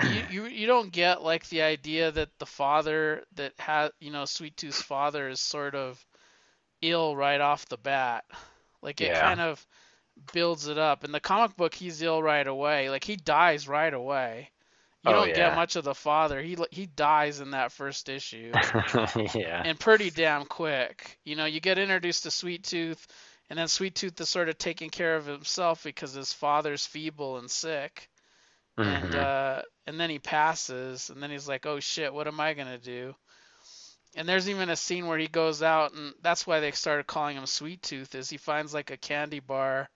you, you you don't get like the idea that the father that has you know Sweet Tooth's father is sort of ill right off the bat. Like it Yeah. kind of builds it up. In the comic book, he's ill right away. Like he dies right away. You Oh, don't yeah. get much of the father. He he dies in that first issue, yeah. and pretty damn quick. You know, you get introduced to Sweet Tooth, and then Sweet Tooth is sort of taking care of himself because his father's feeble and sick, and Mhm. uh, and then he passes, and then he's like, oh shit, what am I gonna do? And there's even a scene where he goes out, and that's why they started calling him Sweet Tooth, is he finds like a candy bar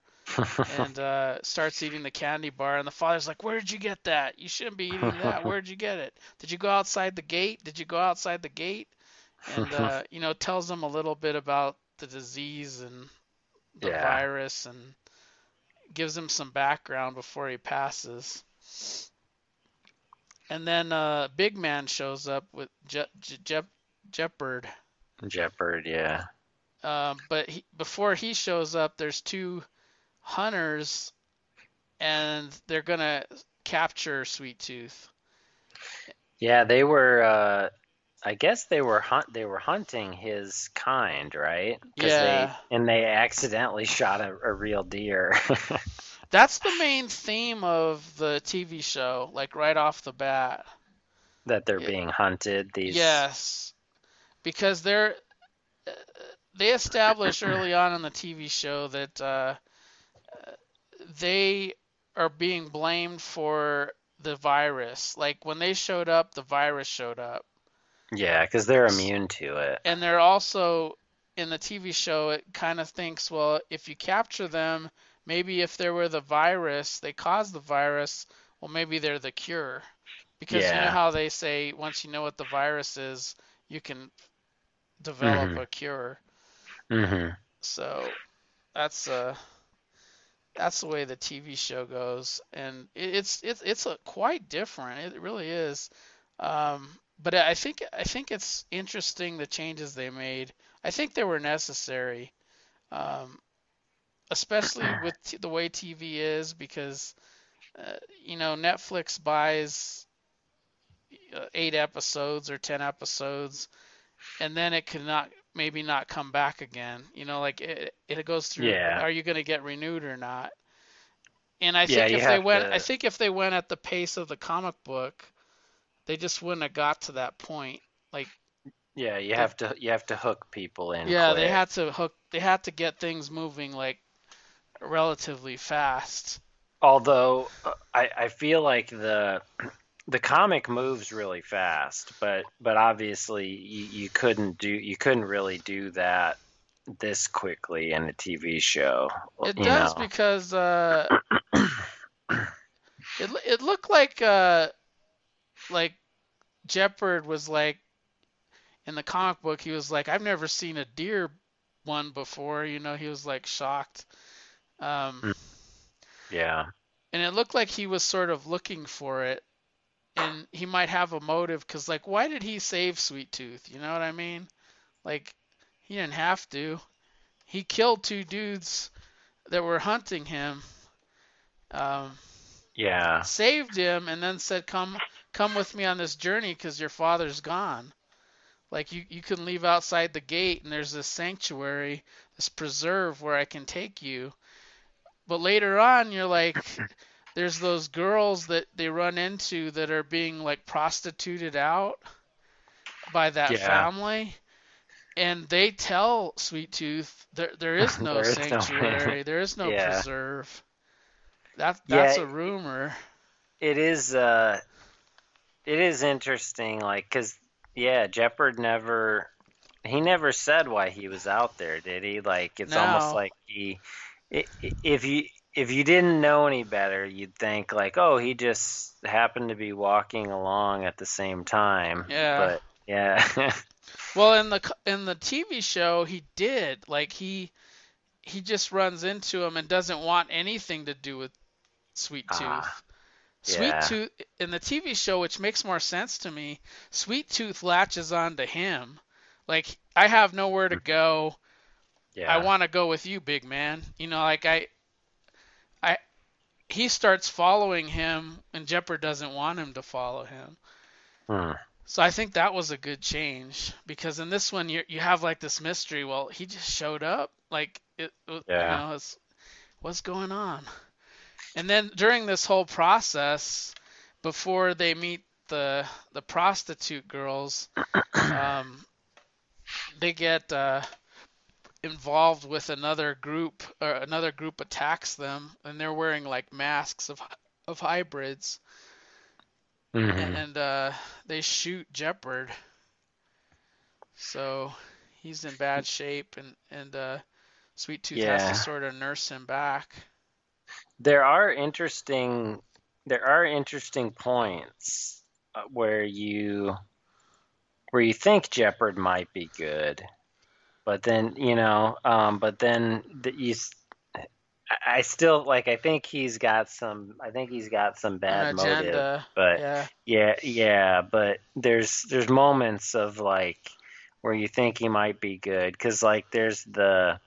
and uh, starts eating the candy bar. And the father's like, "Where did you get that? You shouldn't be eating that. Where did you get it? Did you go outside the gate? Did you go outside the gate?" And uh, you know, tells him a little bit about the disease and the Yeah. virus, and gives him some background before he passes. And then uh, Big Man shows up with Je- Je- Je- Jepperd. Jepperd, yeah. Um, but he, before he shows up, there's two hunters, and they're gonna capture Sweet Tooth. Yeah, they were uh I guess they were hunt they were hunting his kind, right? Yeah. they and they accidentally shot a, a real deer. That's the main theme of the TV show, like right off the bat. that they're Yeah. being hunted, these Yes, because they're uh, they establish early on in the TV show that uh, they are being blamed for the virus. Like when they showed up, the virus showed up. Yeah, because they're immune to it. and they're also in the TV show it kind of thinks well if you capture them maybe if there were the virus they caused the virus well maybe they're the cure because you know how they say once you know what the virus is you can develop Mhm. a cure hmm so that's uh that's the way the TV show goes. And it, it's it's it's a quite different. It really is. Um but I think I think it's interesting the changes they made. I think they were necessary, um, especially with t- the way TV is because uh, you know Netflix buys uh, eight episodes or ten episodes, and then it could not maybe not come back again. You know, like it it goes through. Yeah. Are you going to get renewed or not? And I Yeah, think if they went, to- I think if they went at the pace of the comic book, they just wouldn't have got to that point. Like, Yeah, you have to you have to hook people in. yeah, they had to hook, they had to get things moving like relatively fast. Although uh, I I feel like the the comic moves really fast, but but obviously you, you couldn't do you couldn't really do that this quickly in a TV show. It does know. because uh, it it looked like uh, like Jepperd was like in the comic book. He was like, I've never seen a deer one before. You know, he was like shocked. Um, Yeah. and it looked like he was sort of looking for it and he might have a motive because like why did he save Sweet Tooth? You know what I mean? Like he didn't have to. He killed two dudes that were hunting him. Um, Yeah. saved him and then said come come with me on this journey because your father's gone like you, you can leave outside the gate and there's this sanctuary this preserve where i can take you but later on you're like there's those girls that they run into that are being like prostituted out by that Yeah. family and they tell sweet tooth there, there is no There is no- sanctuary there is no Yeah. preserve that, that's Yeah. a rumor It is uh it is interesting like cuz yeah, Jepperd never he never said why he was out there, did he? Like it's almost like he if you if you didn't know any better, you'd think like, "Oh, he just happened to be walking along at the same time." Yeah. But yeah. Well, in the in the TV show, he did like he he just runs into him and doesn't want anything to do with Sweet Tooth. Ah, Sweet yeah. Tooth in the TV show, which makes more sense to me. Sweet Tooth latches on to him. Like I have nowhere to go. yeah. I want to go with you, big man. You know, like I I he starts following him, and Jepper doesn't want him to follow him. Hmm. So I think that was a good change because in this one you you have like this mystery. Well, he just showed up. Like it, Yeah. you know, it's, what's going on? And then during this whole process, before they meet the the prostitute girls, um, they get uh, involved with another group. Or another group attacks them, and they're wearing like masks of of hybrids Mhm. and uh, they shoot Jepperd. So he's in bad shape, and and uh, Sweet Tooth has to sort of nurse him back. There are interesting there are interesting points uh, where you where you think Jepperd might be good, but then you know, um, but then the, you, I still like. I think he's got some. I think he's got some bad motive. But Yeah. yeah, yeah, but there's there's moments of like where you think he might be good because like there's the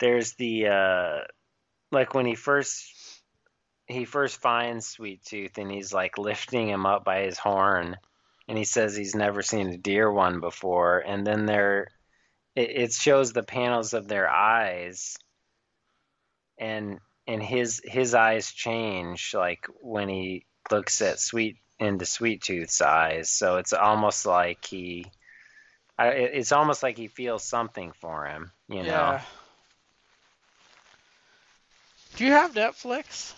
there's the uh like when he first he first finds Sweet Tooth and he's like lifting him up by his horn and he says he's never seen a deer one before and then there it, it shows the panels of their eyes and and his his eyes change like when he looks at sweet into sweet tooth's eyes so it's almost like he I, it's almost like he feels something for him you know Yeah. Do you have Netflix?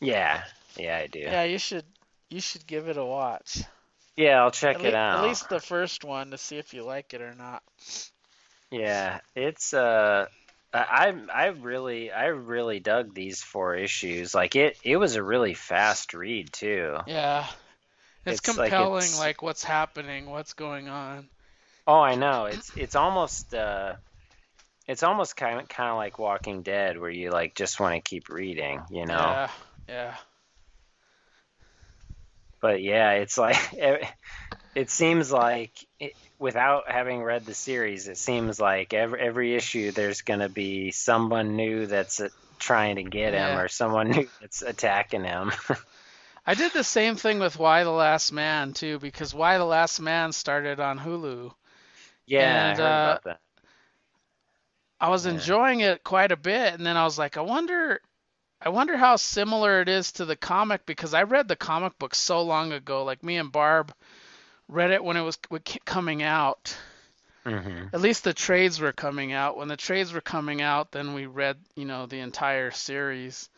yeah yeah i do Yeah, you should you should give it a watch. Yeah i'll check At, it lea- out at least the first one to see if you like it or not. yeah it's uh I I really I really dug these four issues. Like it it was a really fast read too. Yeah. It's, It's like compelling it's- like what's happening, what's going on. Oh, I know. It's it's almost uh it's almost kind of kind of like Walking Dead where you like just want to keep reading, you know. Yeah. Yeah. But yeah, it's like it, it seems like it, without having read the series, it seems like every every issue there's going to be someone new that's uh, trying to get him or someone new that's attacking him. I did the same thing with Y the Last Man too, because Y the Last Man started on Hulu. yeah, And, I heard uh, about that. I was Yeah. enjoying it quite a bit, and then I was like, I wonder, I wonder how similar it is to the comic because I read the comic book so long ago. Like me and Barb read it when it was coming out. hmm At least the trades were coming out. When the trades were coming out, then we read, you know, the entire series.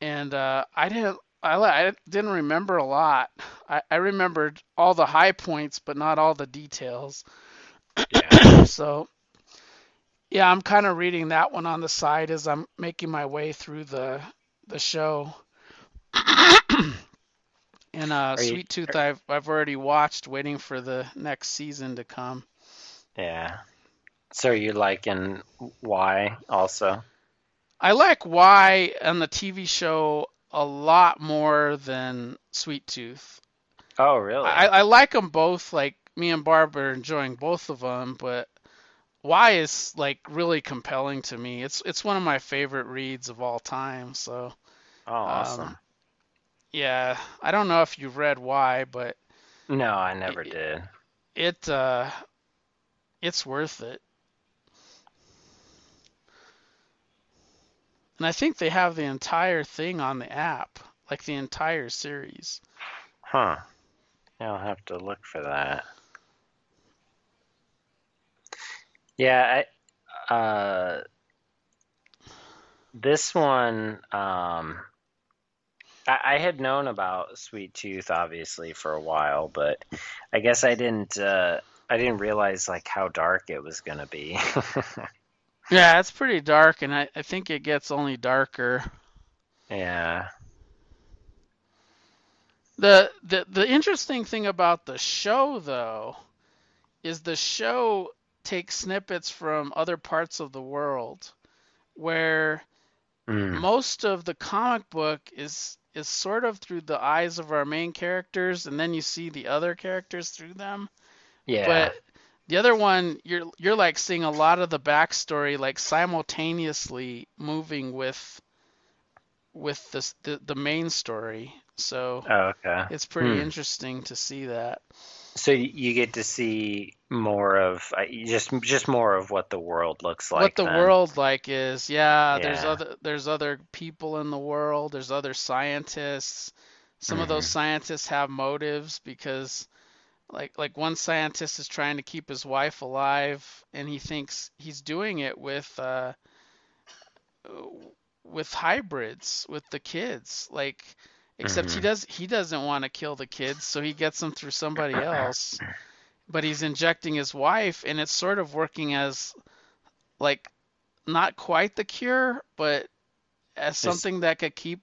And uh, I didn't, I, I didn't remember a lot. I, I remembered all the high points, but not all the details. Yeah. So, yeah, I'm kind of reading that one on the side as I'm making my way through the the show. and uh, Are you- Sweet Tooth, I've I've already watched, waiting for the next season to come. Yeah. So you're liking Y also? I like Y on the TV show a lot more than Sweet Tooth. Oh, really? I, I like them both. Like me and Barb are enjoying both of them, but Y is like really compelling to me. It's it's one of my favorite reads of all time. So oh, awesome. um, yeah, I don't know if you've read Y, but no, I never it, did. it uh, it's worth it. And I think they have the entire thing on the app, like the entire series. Huh. Yeah, I'll have to look for that. Yeah, I, uh, this one, um, I, I had known about Sweet Tooth obviously for a while, but I guess I didn't, uh, I didn't realize like how dark it was gonna be. Yeah, it's pretty dark, and I, I think it gets only darker. yeah. The, the the interesting thing about the show though is the show takes snippets from other parts of the world where Mm. most of the comic book is is sort of through the eyes of our main characters and then you see the other characters through them. Yeah. But the other one you're you're like seeing a lot of the backstory like simultaneously moving with with this the, the main story. So oh, okay. it's pretty Hmm. interesting to see that. So you get to see more of uh, just just more of what the world looks like. what the then. world like is yeah, there's other there's other people in the world there's other scientists some of those Mhm. scientists have motives because like like one scientist is trying to keep his wife alive and he thinks he's doing it with uh with hybrids with the kids like except he Mhm. does he doesn't want to kill the kids so he gets them through somebody else but he's injecting his wife and it's sort of working as like not quite the cure but as something that could keep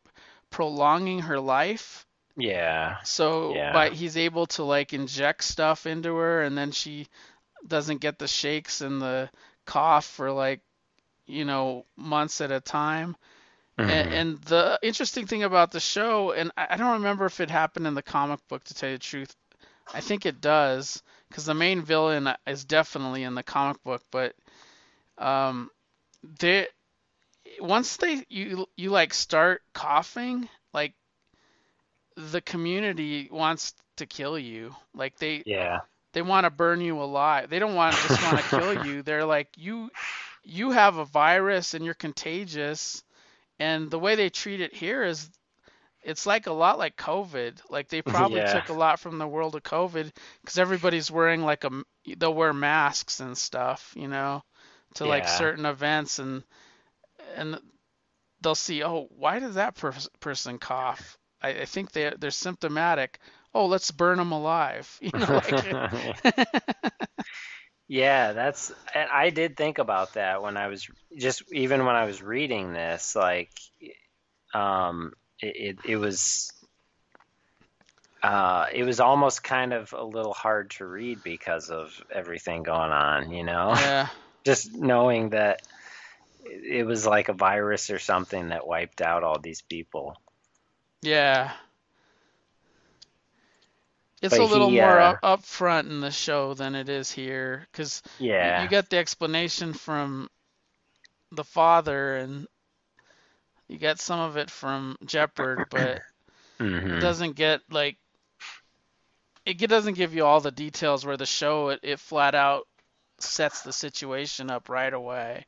prolonging her life Yeah. so Yeah. but he's able to like inject stuff into her and then she doesn't get the shakes and the cough for like you know months at a time Mhm. and, and the interesting thing about the show, and I I don't remember if it happened in the comic book to tell you the truth. I think it does, because the main villain is definitely in the comic book. But um, they once they you you like start coughing, like the community wants to kill you. Like they yeah. they want to burn you alive. They don't want just want to kill you. They're like you you have a virus and you're contagious. And the way they treat it here is it's like a lot like COVID. Like they probably Yeah. took a lot from the world of COVID because everybody's wearing like a they'll wear masks and stuff, you know, to like certain events and and they'll see, oh, why does that pers- person cough? I, I think they they're symptomatic. Oh, let's burn them alive. You know, like Yeah, that's I did think about that when I was just even when I was reading this, like um it it, it was uh it was almost kind of a little hard to read because of everything going on, you know? yeah. Just knowing that it it was like a virus or something that wiped out all these people. Yeah. It's But a little he, more uh, up, in the show than it is here, because Yeah. you get the explanation from the father, and you get some of it from Jepperd, but it Mhm. doesn't get like it doesn't give you all the details where the show it, it flat out sets the situation up right away.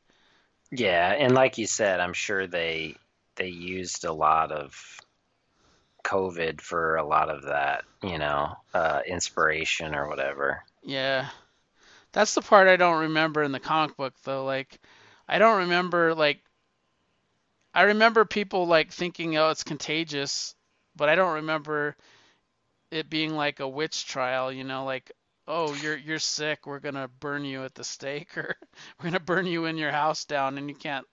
Yeah, and like you said, I'm sure they they used a lot of COVID for a lot of that, you know, uh, inspiration or whatever. Yeah. That's the part I don't remember in the comic book though. Like I don't remember like I remember people like thinking oh it's contagious, but I don't remember it being like a witch trial, you know, like oh you're you're sick, we're going to burn you at the stake or we're going to burn you in your house down and you can't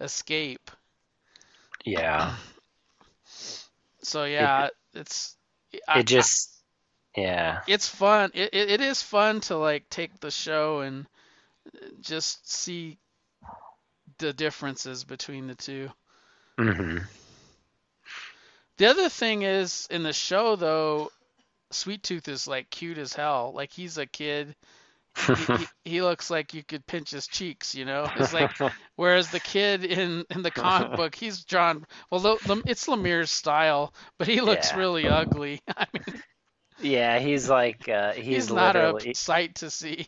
escape. Yeah, So yeah, it's I- it just, yeah, it's fun. It, it it is fun to like take the show and just see the differences between the two. hmm The other thing is in the show though, Sweet Tooth is like cute as hell. Like he's a kid. He, he, looks like you could pinch his cheeks, you know. It's like whereas the kid in in the comic book, he's drawn well. The, it's Lemire's style, but he looks Yeah. really ugly. I mean, Yeah, he's like uh, he's, he's, not literally a sight to see.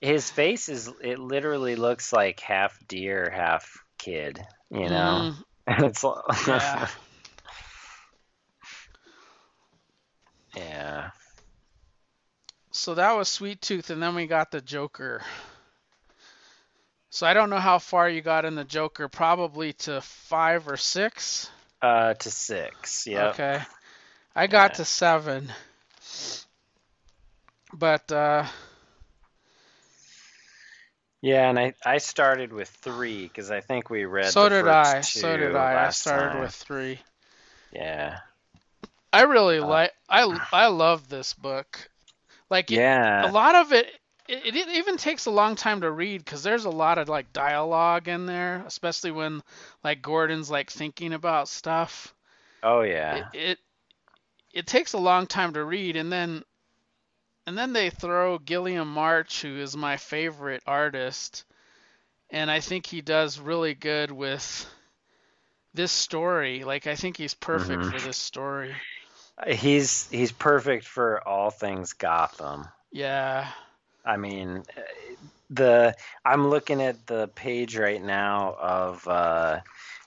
his face is it literally looks like half deer, half kid. You know, it's Mm, yeah. yeah. So that was Sweet Tooth, and then we got the Joker. So I don't know how far you got in the Joker, probably to five or six. Uh, to six. Yeah. Okay. I got Yeah. to seven. But uh Yeah, and I I started with three because I think we read. so did I. So did I. I started time. with three. Yeah. I really Uh, like I I love this book. Like it, Yeah. a lot of it, it it even takes a long time to read because there's a lot of like dialogue in there, especially when like Gordon's like thinking about stuff. Oh yeah. it it takes a long time to read and then and then they throw Guillem March who is my favorite artist and I think he does really good with this story. Like I think he's perfect Mhm. for this story. He's he's perfect for all things Gotham. Yeah. I mean, the I'm looking at the page right now of uh,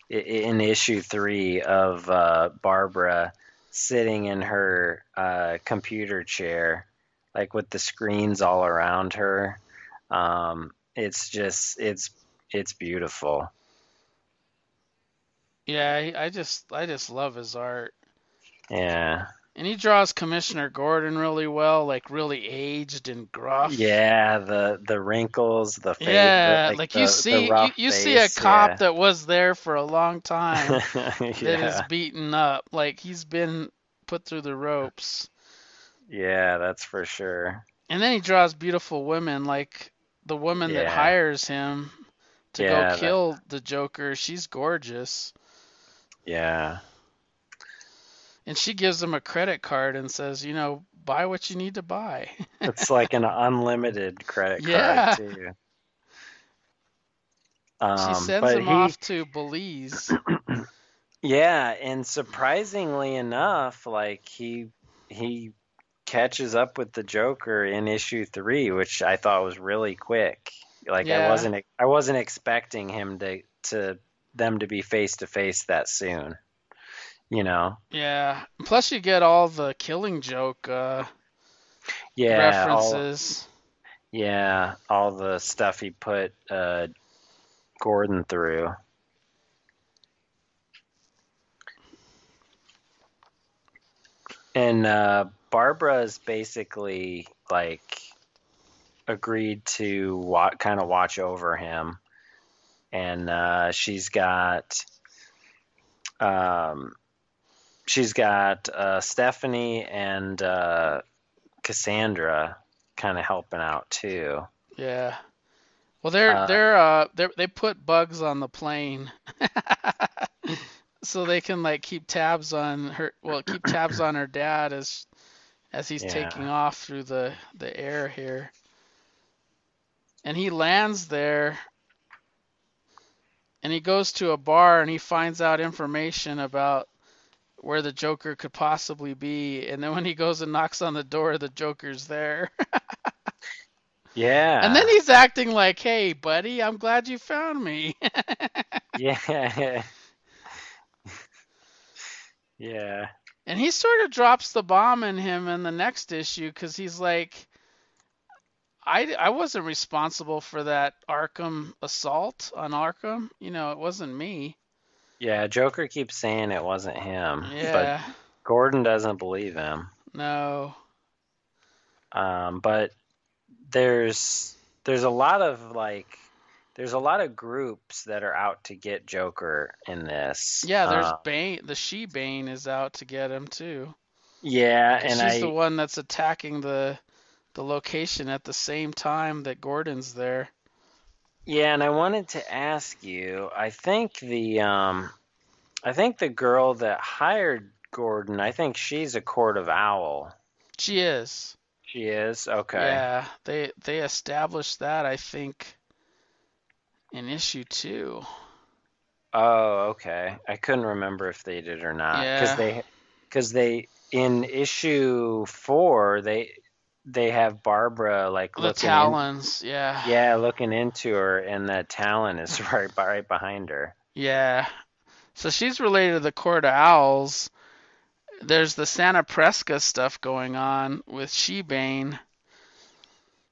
in issue three of uh, Barbara sitting in her uh, computer chair, like with the screens all around her. Um, it's just it's it's beautiful. Yeah, I I just I just love his art. Yeah, And he draws Commissioner Gordon really well, like really aged and gruff. yeah. The the wrinkles, the face, Yeah, the, like the, you see you, you see a cop yeah. that was there for a long time that is beaten up. Like he's been put through the ropes. yeah, that's for sure. And then he draws beautiful women, like the woman that hires him to Yeah, go that- kill the Joker. She's gorgeous. Yeah. And she gives him a credit card and says, you know, buy what you need to buy. It's like an unlimited credit Yeah. card too. she Um, sends him he, off to Belize. yeah, and surprisingly enough, like he he catches up with the Joker in issue three, which I thought was really quick. Like I wasn't I wasn't expecting him to to them to be face to face that soon. You know? Yeah. Plus, you get all the Killing Joke uh, Yeah, all, references. yeah, all the stuff he put uh, Gordon through. And uh, Barbara's basically like agreed to wa- kind of watch over him, and uh, she's got um, she's got uh, Stephanie and uh, Cassandra kind of helping out too. Yeah. Well, they're Uh, they're uh they they put bugs on the plane, so they can like keep tabs on her. Well, keep tabs on her dad as as he's Yeah. taking off through the the air here. And he lands there, and he goes to a bar and he finds out information about where the Joker could possibly be. And then when he goes and knocks on the door, the Joker's there. Yeah. And then he's acting like, "Hey, buddy, I'm glad you found me." Yeah. yeah. and he sort of drops the bomb in him in the next issue because he's like, "I I wasn't responsible for that Arkham assault on Arkham. You know, it wasn't me." Yeah, Joker keeps saying it wasn't him, but Yeah. Gordon doesn't believe him. No. Um, but there's there's a lot of like there's a lot of groups that are out to get Joker in this. Yeah, there's Uh, Bane. The She Bane is out to get him too. Yeah, and she's I the one that's attacking the the location at the same time that Gordon's there. Yeah, and I wanted to ask you. I think the um I think the girl that hired Gordon, I think she's a Court of Owl. She is. She is? Okay. Yeah, they they established that I think in issue two. Oh, okay. I couldn't remember if they did or not because Yeah. they because they in issue four they they have Barbara like The looking in, Talons, yeah. yeah looking into her and the Talon is right right behind her. Yeah. So she's related to the Court of Owls. There's the Santa Prisca stuff going on with Shebane.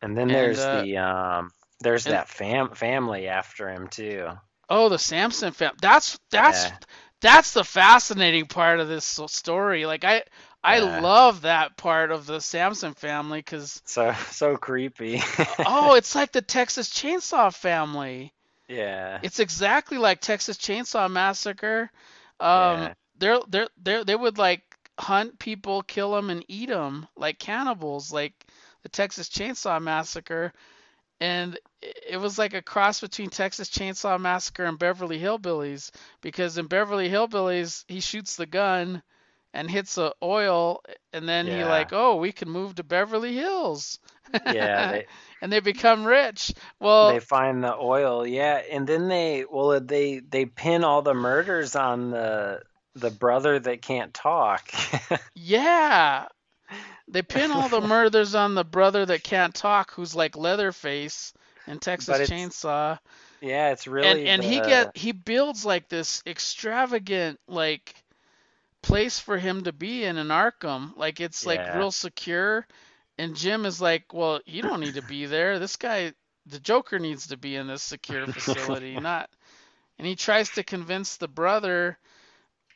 And then And, there's uh, the um there's and- that fam family after him too. Oh, the Samson family. That's that's Yeah. that's the fascinating part of this story. Like I I Yeah. love that part of the Samson family because So so creepy. oh, it's like the Texas Chainsaw family. yeah. It's exactly like Texas Chainsaw Massacre. Um, Yeah. they're they're they they would like hunt people, kill them, and eat them like cannibals, like the Texas Chainsaw Massacre. And it it was like a cross between Texas Chainsaw Massacre and Beverly Hillbillies because in Beverly Hillbillies he shoots the gun and hits the oil, and then he Yeah. like, oh, we can move to Beverly Hills. Yeah, they, and they become rich. Well, they find the oil, yeah, and then they well they they pin all the murders on the the brother that can't talk. Yeah. They pin all the murders on the brother that can't talk, who's like Leatherface in Texas Chainsaw. yeah, it's really and he the- get he builds like this extravagant like place for him to be in in Arkham. Like it's like real secure. And Jim is like, "Well, you don't need to be there. This guy, the Joker needs to be in this secure facility, not." And he tries to convince the brother,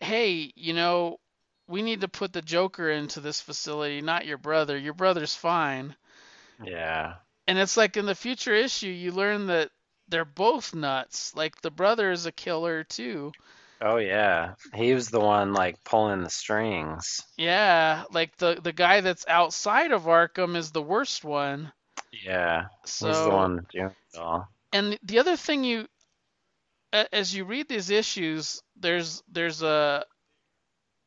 "Hey, you know, we need to put the Joker into this facility, not your brother. Your brother's fine." yeah. And it's like in the future issue, you learn that they're both nuts. Like the brother is a killer too. Oh yeah, he was the one like pulling the strings. Yeah, like the the guy that's outside of Arkham is the worst one. Yeah, So he's the one doing it all. and the other thing you as you read these issues, there's there's a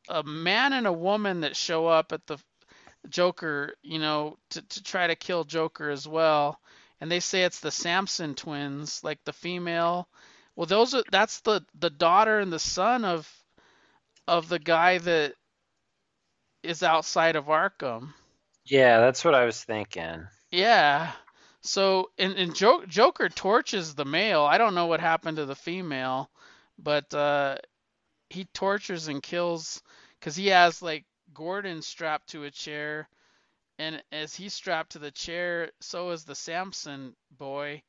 a man and a woman that show up at the Joker, you know, to to try to kill Joker as well. And they say it's the Samson twins, like the female. Well, those are that's the the daughter and the son of of the guy that is outside of Arkham. Yeah, that's what I was thinking. Yeah. So and, and jo- Joker torches the male. I don't know what happened to the female, but uh, he tortures and kills because he has like Gordon strapped to a chair, and as he's strapped to the chair, so is the Samson boy,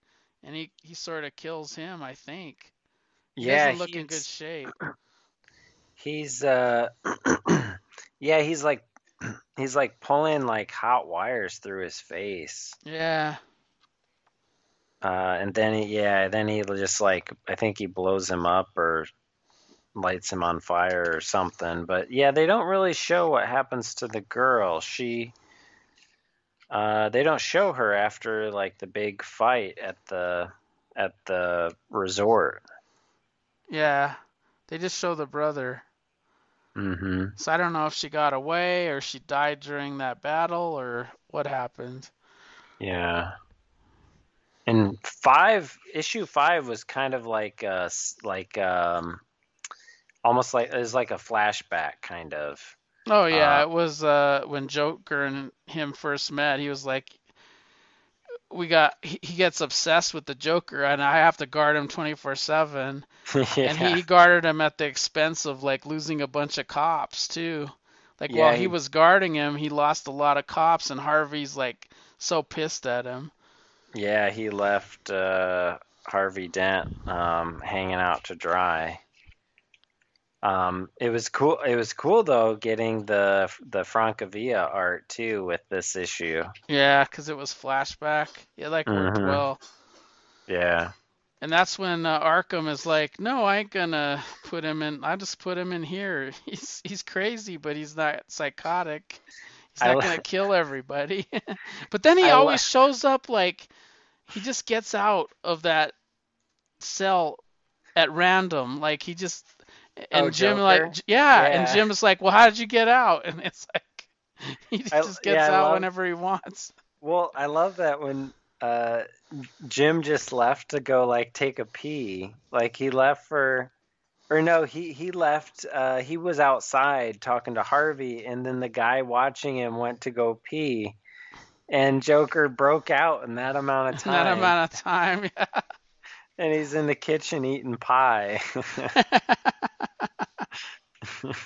and he he sort of kills him. I think. He Yeah, doesn't look in good shape. he's uh yeah, he's like he's like pulling like hot wires through his face. Yeah. Uh, and then he, yeah, then he just like I think he blows him up or lights him on fire or something. But yeah, they don't really show what happens to the girl. She, uh, they don't show her after like the big fight at the at the resort. Yeah. They just show the brother. hmm So I don't know if she got away or she died during that battle or what happened. Yeah. And five issue five was kind of like uh like um almost like it was like a flashback kind of. Oh yeah, Uh, it was uh when Joker and him first met, he was like we got he, he gets obsessed with the Joker and I have to guard him 24/7 yeah. and he guarded him at the expense of like losing a bunch of cops too. Like Yeah, while he he- was guarding him, he lost a lot of cops and Harvey's like so pissed at him. Yeah, he left uh, Harvey Dent um, hanging out to dry. Um, it was cool. It was cool though, getting the the Francavilla art too with this issue. Yeah, because it was flashback. It like worked Mhm. well. Yeah, And that's when uh, Arkham is like, "No, I ain't gonna put him in. I just put him in here. He's he's crazy, but he's not psychotic. He's not li- gonna kill everybody." but then he I li- always shows up like he just gets out of that cell at random. Like he just And Oh, Jim Joker? like yeah, and Jim's like, "Well, how did you get out?" And it's like he I- just gets yeah, out love- whenever he wants. Well, I love that when uh, Jim just left to go like take a pee. Like he left for, or no, he he left. Uh, he was outside talking to Harvey, and then the guy watching him went to go pee, and Joker broke out in that amount of time. that amount of time. Yeah. And he's in the kitchen eating pie.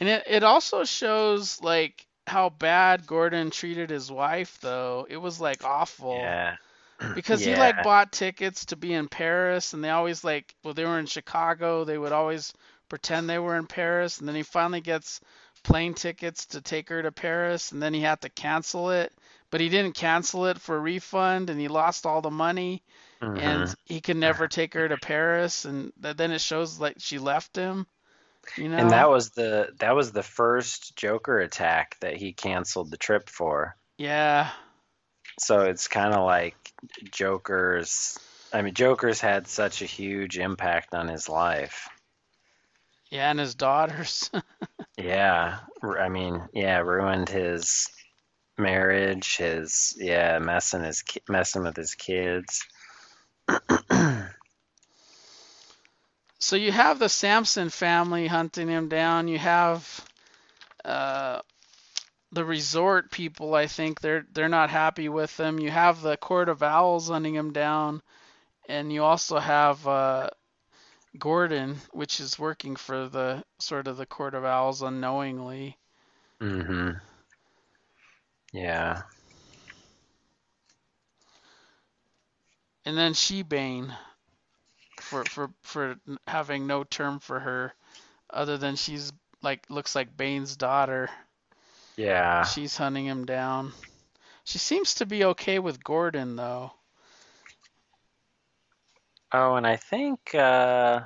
And it, it also shows like how bad Gordon treated his wife though. It was like awful. yeah. Because he like bought tickets to be in Paris and they always like well they were in Chicago, they would always pretend they were in Paris and then he finally gets plane tickets to take her to Paris and then he had to cancel it. But he didn't cancel it for a refund and he lost all the money Mhm. and he could never take her to Paris and then it shows like she left him. You know? And that was the that was the first Joker attack that he canceled the trip for. yeah. So it's kind of like Joker's. I mean, Joker's had such a huge impact on his life. Yeah, and his daughters. Yeah, I mean, yeah, ruined his marriage. His yeah, messing his messing with his kids. So you have the Samson family hunting him down. You have uh, the resort people. I think they're they're not happy with him. You have the Court of Owls hunting him down, and you also have uh, Gordon, which is working for the sort of the Court of Owls unknowingly. hmm Yeah. And then Shebane for for for having no term for her, other than she's like looks like Bane's daughter. Yeah. She's hunting him down. She seems to be okay with Gordon though. Oh, and I think uh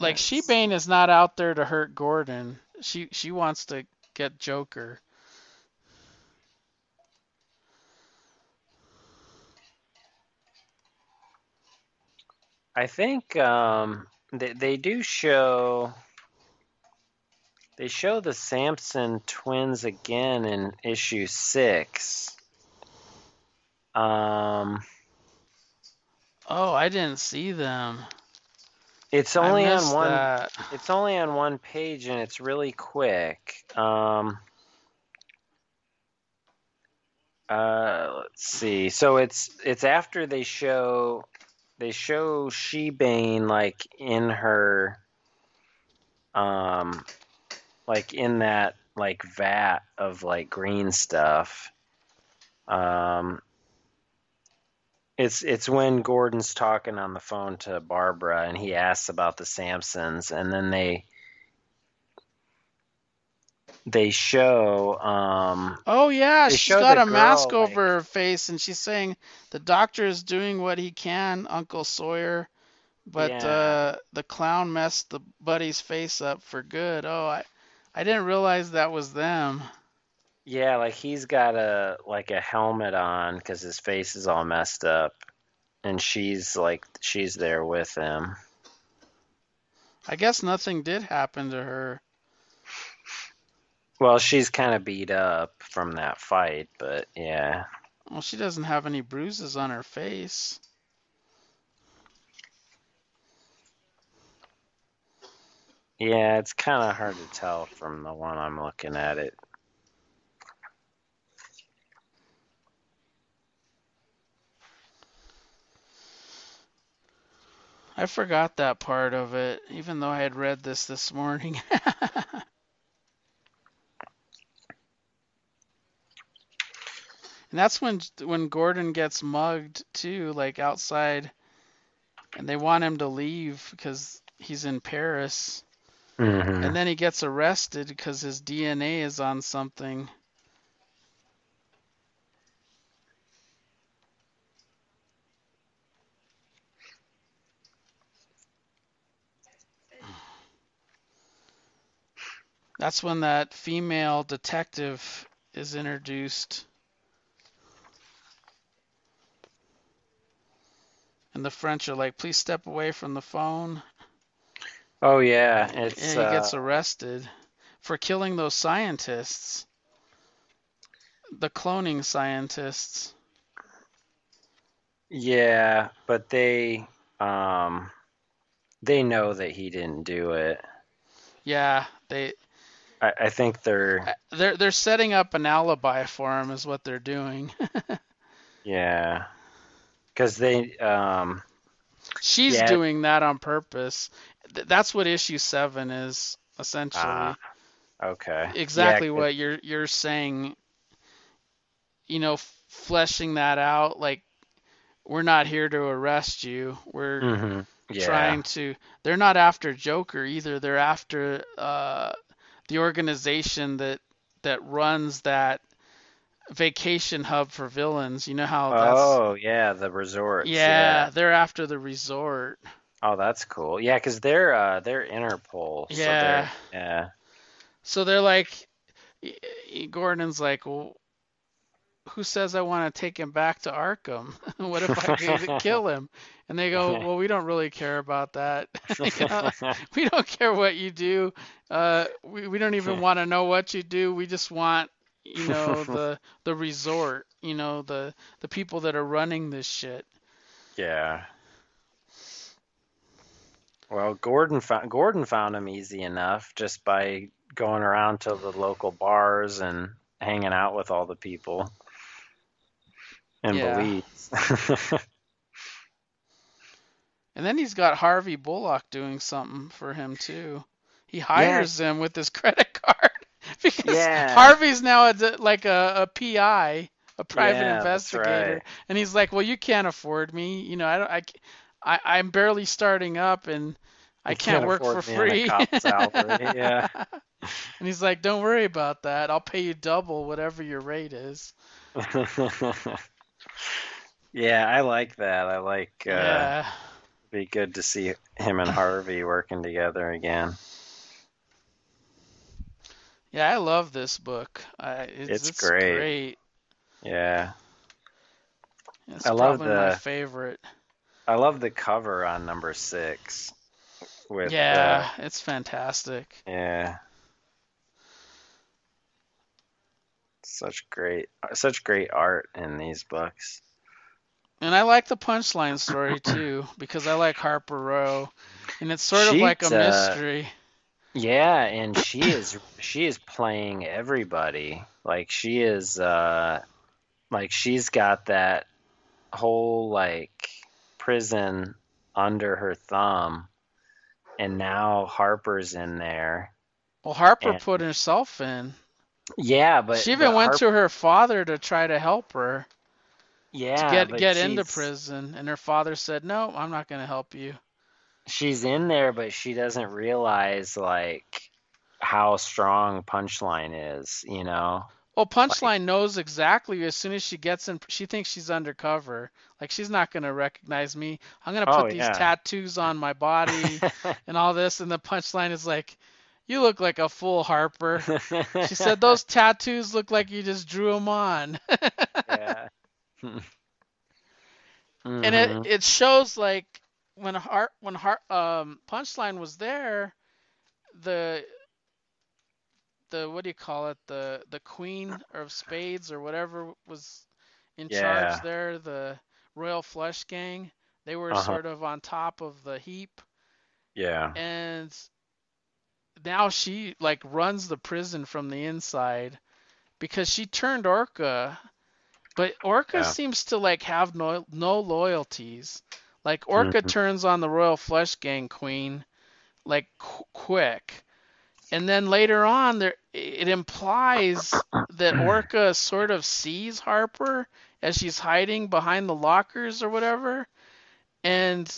Like Yes. Shebane is not out there to hurt Gordon. She she wants to get Joker. I think um, they they do show they show the Samson twins again in issue six. Um, Oh, I didn't see them. it's only on one. that. It's only on one page and it's really quick. Um, uh, let's see. So it's it's after they show they show Shebane like in her um like in that like vat of like green stuff. Um it's it's when Gordon's talking on the phone to Barbara and he asks about the Samsons and then they they show um Oh yeah, she's got a mask girl, over her face and she's saying the doctor is doing what he can, Uncle Sawyer, but Yeah. uh the clown messed the buddy's face up for good. Oh, I I didn't realize that was them. yeah like he's got a like a helmet on cuz his face is all messed up and she's like she's there with him. I guess nothing did happen to her. Well, she's kind of beat up from that fight, but yeah. Well, she doesn't have any bruises on her face. Yeah, it's kind of hard to tell from the one I'm looking at it. I forgot that part of it, even though I had read this this morning. and that's when when Gordon gets mugged too, like outside, and they want him to leave because he's in Paris, hmm and then he gets arrested because his DNA is on something. That's when that female detective is introduced. And the French are like, "Please step away from the phone." Oh yeah, it's and he uh, gets arrested for killing those scientists, the cloning scientists. yeah, but they um they know that he didn't do it. Yeah, they I, I think they're they're they're setting up an alibi for him, is what they're doing. yeah, because they um She's Yeah. doing that on purpose. Th- That's what issue seven is essentially. Ah, okay exactly Yeah, what you're you're saying. You know, fleshing that out. Like, we're not here to arrest you. We're hmm yeah trying to. They're not after Joker either. They're after uh, the organization that that runs that vacation hub for villains. You know how that's. oh yeah the resort. yeah, they're after the resort. oh that's cool yeah because they're uh they're Interpol so Yeah. they're yeah So they're like, Gordon's like, well, who says I want to take him back to Arkham? what if I kill him? And they go, well, we don't really care about that. You know, we don't care what you do. Uh, we, we don't even want to know what you do. We just want, you know, the the resort. You know, the the people that are running this shit. Yeah. Well, Gordon found Gordon found him easy enough just by going around to the local bars and hanging out with all the people and Yeah. Belize. And then he's got Harvey Bullock doing something for him too. He hires him with his credit card because Yeah. Harvey's now a, like a, a PI, a private Yeah, investigator, right. and he's like, "Well, you can't afford me. You know, I don't. I, I'm barely starting up, and I You can't, can't work for free." on a cop salary, yeah. and he's like, "Don't worry about that. I'll pay you double whatever your rate is." yeah, I like that. I like uh yeah. be good to see him and Harvey working together again. Yeah, I love this book. I, it's, It's it's great. great. Yeah. It's I love probably my favorite. I love the cover on number 6 with Yeah, uh, it's fantastic. Yeah. Such great, such great art in these books. And I like the punchline story too because I like Harper Row, and it's sort of like a uh, mystery. Yeah, and she is she is playing everybody. Like she is uh like she's got that whole like prison under her thumb and now Harper's in there. Well, Harper and- put herself in. Yeah, but she even but went Harp- to her father to try to help her yeah, to get get into prison, and her father said, "No, I'm not going to help you." She's in there, but she doesn't realize like how strong Punchline is, you know? Well, Punchline knows exactly as soon as she gets in. She thinks she's undercover. Like she's not going to recognize me. I'm going to put Oh, these yeah. tattoos on my body and all this, and the Punchline is like, "You look like a fool, Harper." She said those tattoos look like you just drew them on. yeah. and Mhm. it it shows like when Har when Har um Punchline was there, the the what do you call it the the Queen of Spades or whatever was in Yeah. charge there, the Royal Flush Gang. They were Uh-huh. sort of on top of the heap, yeah. and now she like runs the prison from the inside because she turned Orca, but Orca Yeah. seems to like have no no loyalties. Like Orca Mhm. turns on the Royal Flush Gang Queen like qu- quick. And then later on there it implies that Orca sort of sees Harper as she's hiding behind the lockers or whatever. And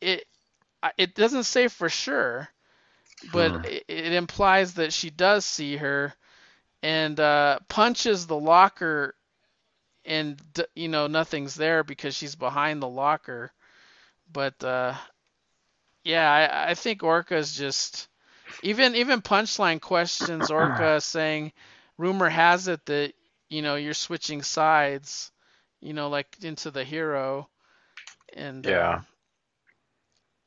it it doesn't say for sure, but Hmm. it, it implies that she does see her and uh, punches the locker and you know nothing's there because she's behind the locker but uh, yeah I, I think orca's just even even punchline questions orca saying rumor has it that you know you're switching sides you know like into the hero And Yeah. uh,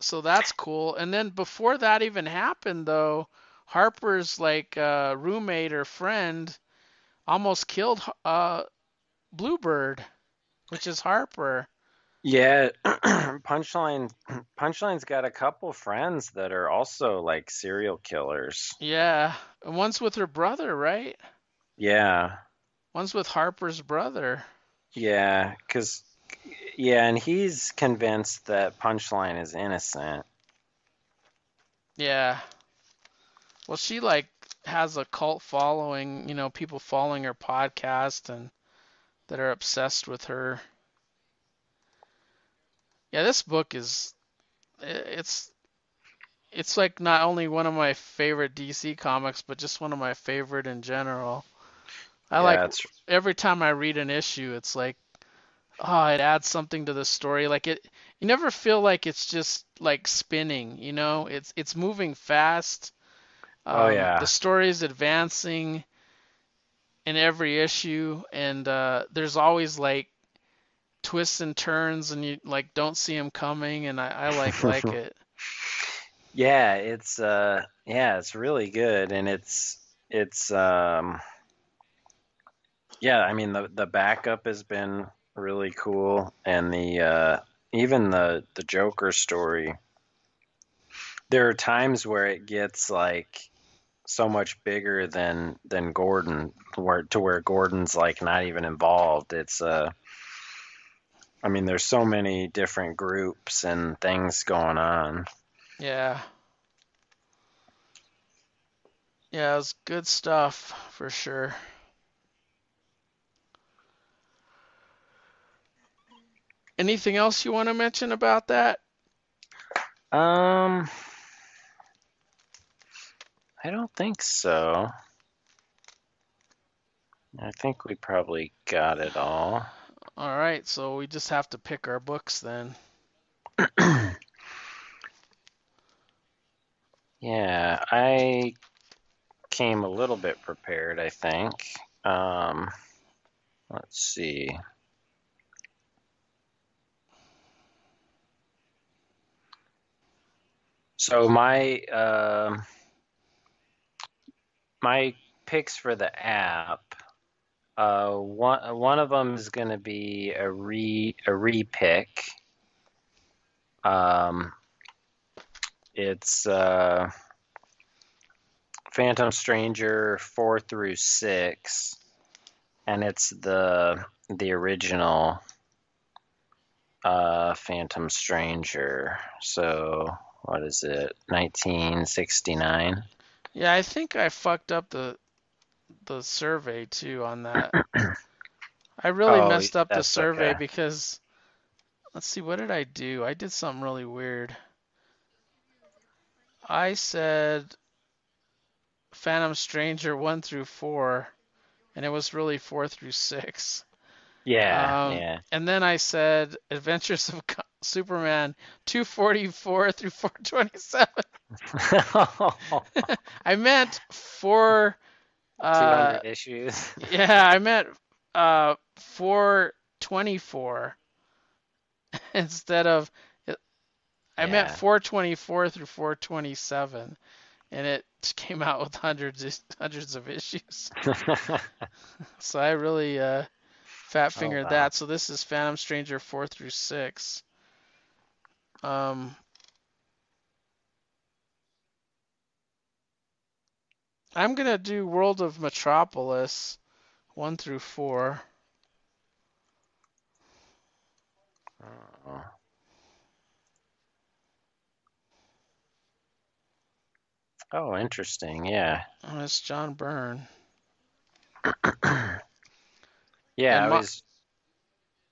so that's cool. And then before that even happened, though, Harper's like uh, roommate or friend almost killed uh, Bluebird, which is Harper. Yeah, Punchline Punchline's got a couple friends that are also like serial killers. Yeah, and one's with her brother, right? Yeah. One's with Harper's brother. Yeah, cuz yeah, and he's convinced that Punchline is innocent. Yeah. Well, she like has a cult following, you know, people following her podcast and that are obsessed with her. Yeah, this book is it's it's like not only one of my favorite DC comics, but just one of my favorite in general. I Yeah, like it's every time I read an issue, it's like, oh, it adds something to the story. Like it, you never feel like it's just like spinning. You know, it's it's moving fast. Oh, Um, yeah. The story is advancing in every issue, and uh, there's always like twists and turns, and you like don't see them coming, and I, I like like it. yeah, it's uh yeah, it's really good and it's it's um yeah, I mean the the backup has been really cool and the uh even the the Joker story there are times where it gets like so much bigger than than Gordon where to where Gordon's like not even involved. It's uh I mean there's so many different groups and things going on. Yeah. Yeah, it was good stuff for sure. Anything else you want to mention about that? Um, I don't think so. I think we probably got it all. All right, so we just have to pick our books then. Yeah, I came a little bit prepared, I think. Um, let's see. So my um my picks for the app, uh, one one of them is going to be a re a repick. Um, it's uh, Phantom Stranger four through six, and it's the the original uh, Phantom Stranger. So what is it? 1969. Yeah, I think I fucked up the the survey too on that. I really Oh, messed up the survey okay. because let's see, what did I do? I did something really weird. I said Phantom Stranger 1 through 4, and it was really 4 through 6. Yeah, Um, yeah. And then I said Adventures of Superman 244 through 427. I meant 4 uh 200 issues. yeah, I meant uh 424 instead of I meant 424 through 427 and it came out with hundreds hundreds of issues. So I really uh fat fingered wow. that. So this is Phantom Stranger 4 through 6. Um I'm going to do World of Metropolis 1 through 4. Oh. Oh, interesting. Yeah. Oh, it's John Byrne. Yeah, And I my- was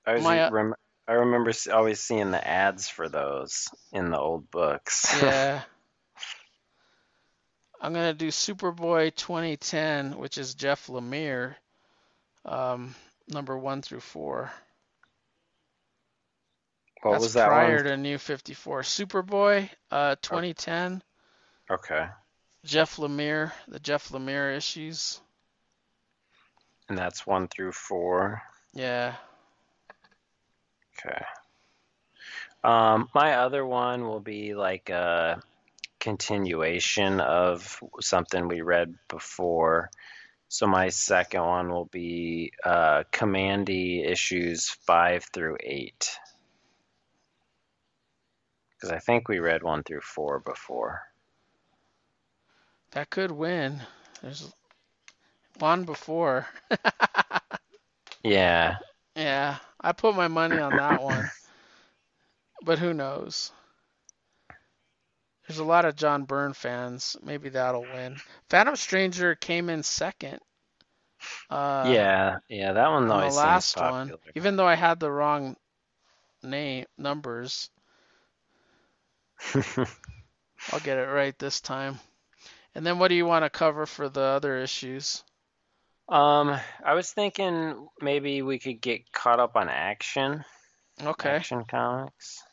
I was my, uh, rem I remember always seeing the ads for those in the old books. Yeah. I'm gonna do Superboy 2010, which is Jeff Lemire, um, number one through four. what That's was that one? prior one? to New 54. Superboy, uh, 2010, Okay. Jeff Lemire, the Jeff Lemire issues. And that's 1 through 4. Yeah. Okay. Um, my other one will be like a continuation of something we read before. So my second one will be uh, Kamandi issues five through eight. Because I think we read one through four before. That could win. There's one before. Yeah. Yeah, I put my money on that one. But who knows? There's a lot of John Byrne fans. Maybe that'll win. Phantom Stranger came in second. Uh, yeah, yeah, that one on always the last one, even though I had the wrong name numbers, I'll get it right this time. And then what do you want to cover for the other issues? Um, I was thinking maybe we could get caught up on action, Okay. action comics.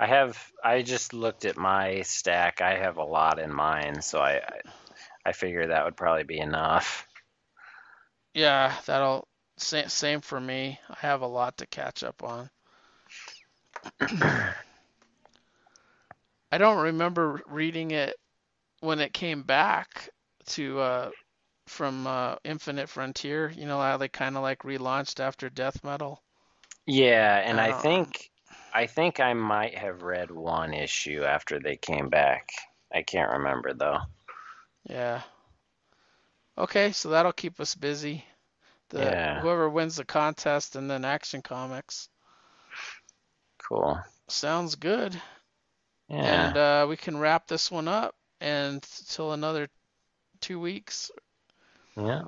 I have, I just looked at my stack. I have a lot in mine, so I, I, I figure that would probably be enough. Yeah, that'll same same for me. I have a lot to catch up on. I don't remember reading it when it came back to uh from uh Infinite Frontier, you know how they kind of like relaunched after Death Metal. Yeah, and I Uh, think, I think I might have read one issue after they came back. I can't remember though. Yeah. Okay, so that'll keep us busy. The Yeah. whoever wins the contest and then Action Comics. Cool. Sounds good. Yeah. And uh, we can wrap this one up and till another two weeks, Yeah.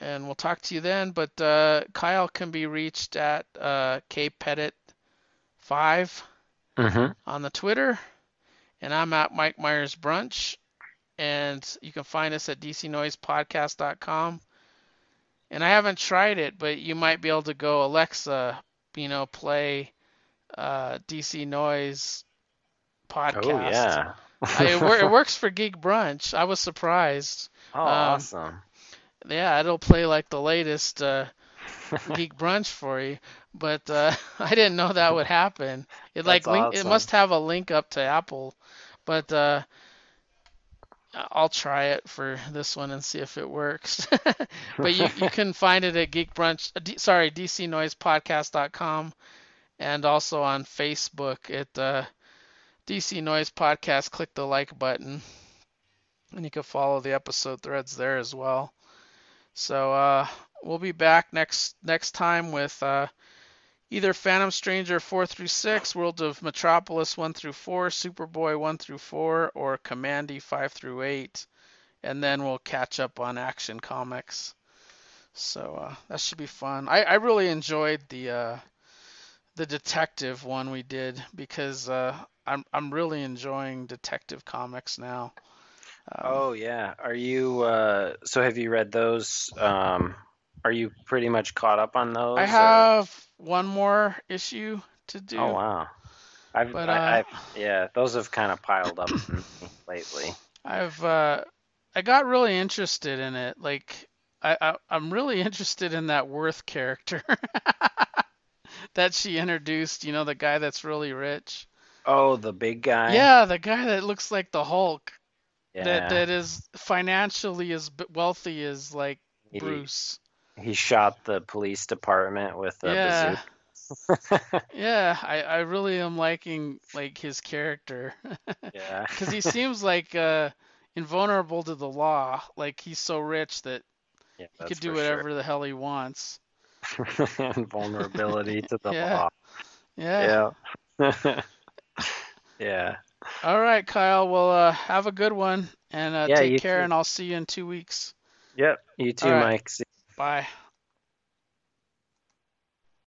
and we'll talk to you then. But uh, Kyle can be reached at uh, kpettit5 Mm-hmm. on the Twitter, and I'm at Mike Myers Brunch, and you can find us at dcnoisepodcast.com. And I haven't tried it, but you might be able to go Alexa, you know, play uh, DC Noise podcast. Oh yeah. I, it, it works for Geek Brunch. I was surprised. Oh, um, awesome. Yeah, it'll play like the latest uh, Geek Brunch for you. But uh, I didn't know that would happen. It like link, it must have a link up to Apple. But uh, I'll try it for this one and see if it works. but you, you can find it at Geek Brunch. D, sorry, DCNoisePodcast.com, and also on Facebook at uh, DC Noise Podcast. Click the like button, and you can follow the episode threads there as well. So uh, we'll be back next next time with uh, either Phantom Stranger 4 through 6, World of Metropolis 1 through 4, Superboy 1 through 4, or Kamandi 5 through 8. And then we'll catch up on Action Comics. So uh, that should be fun. I, I really enjoyed the uh, the detective one we did because uh, I'm I'm really enjoying detective comics now. Um, Oh yeah. Are you uh so have you read those um are you pretty much caught up on those? I or- have one more issue to do. Oh wow. I've, But, I, uh, I've yeah, those have kind of piled up lately. I've uh, I got really interested in it. Like I, I I'm really interested in that Worth character that she introduced. You know, the guy that's really rich. Oh, the big guy. Yeah, the guy that looks like the Hulk. Yeah. That that is financially as wealthy as like He- Bruce. He shot the police department with a Yeah. bazooka. Yeah, I I really am liking like his character. yeah. because he seems like uh, invulnerable to the law. Like he's so rich that yeah, he could do whatever the hell he wants. Sure. vulnerability to the Yeah. law. Yeah. Yeah. Yeah. All right, Kyle. Well, uh, have a good one and uh, Yeah, take care, too. and I'll see you in two weeks. Yep. You too, right. Mike. See Bye.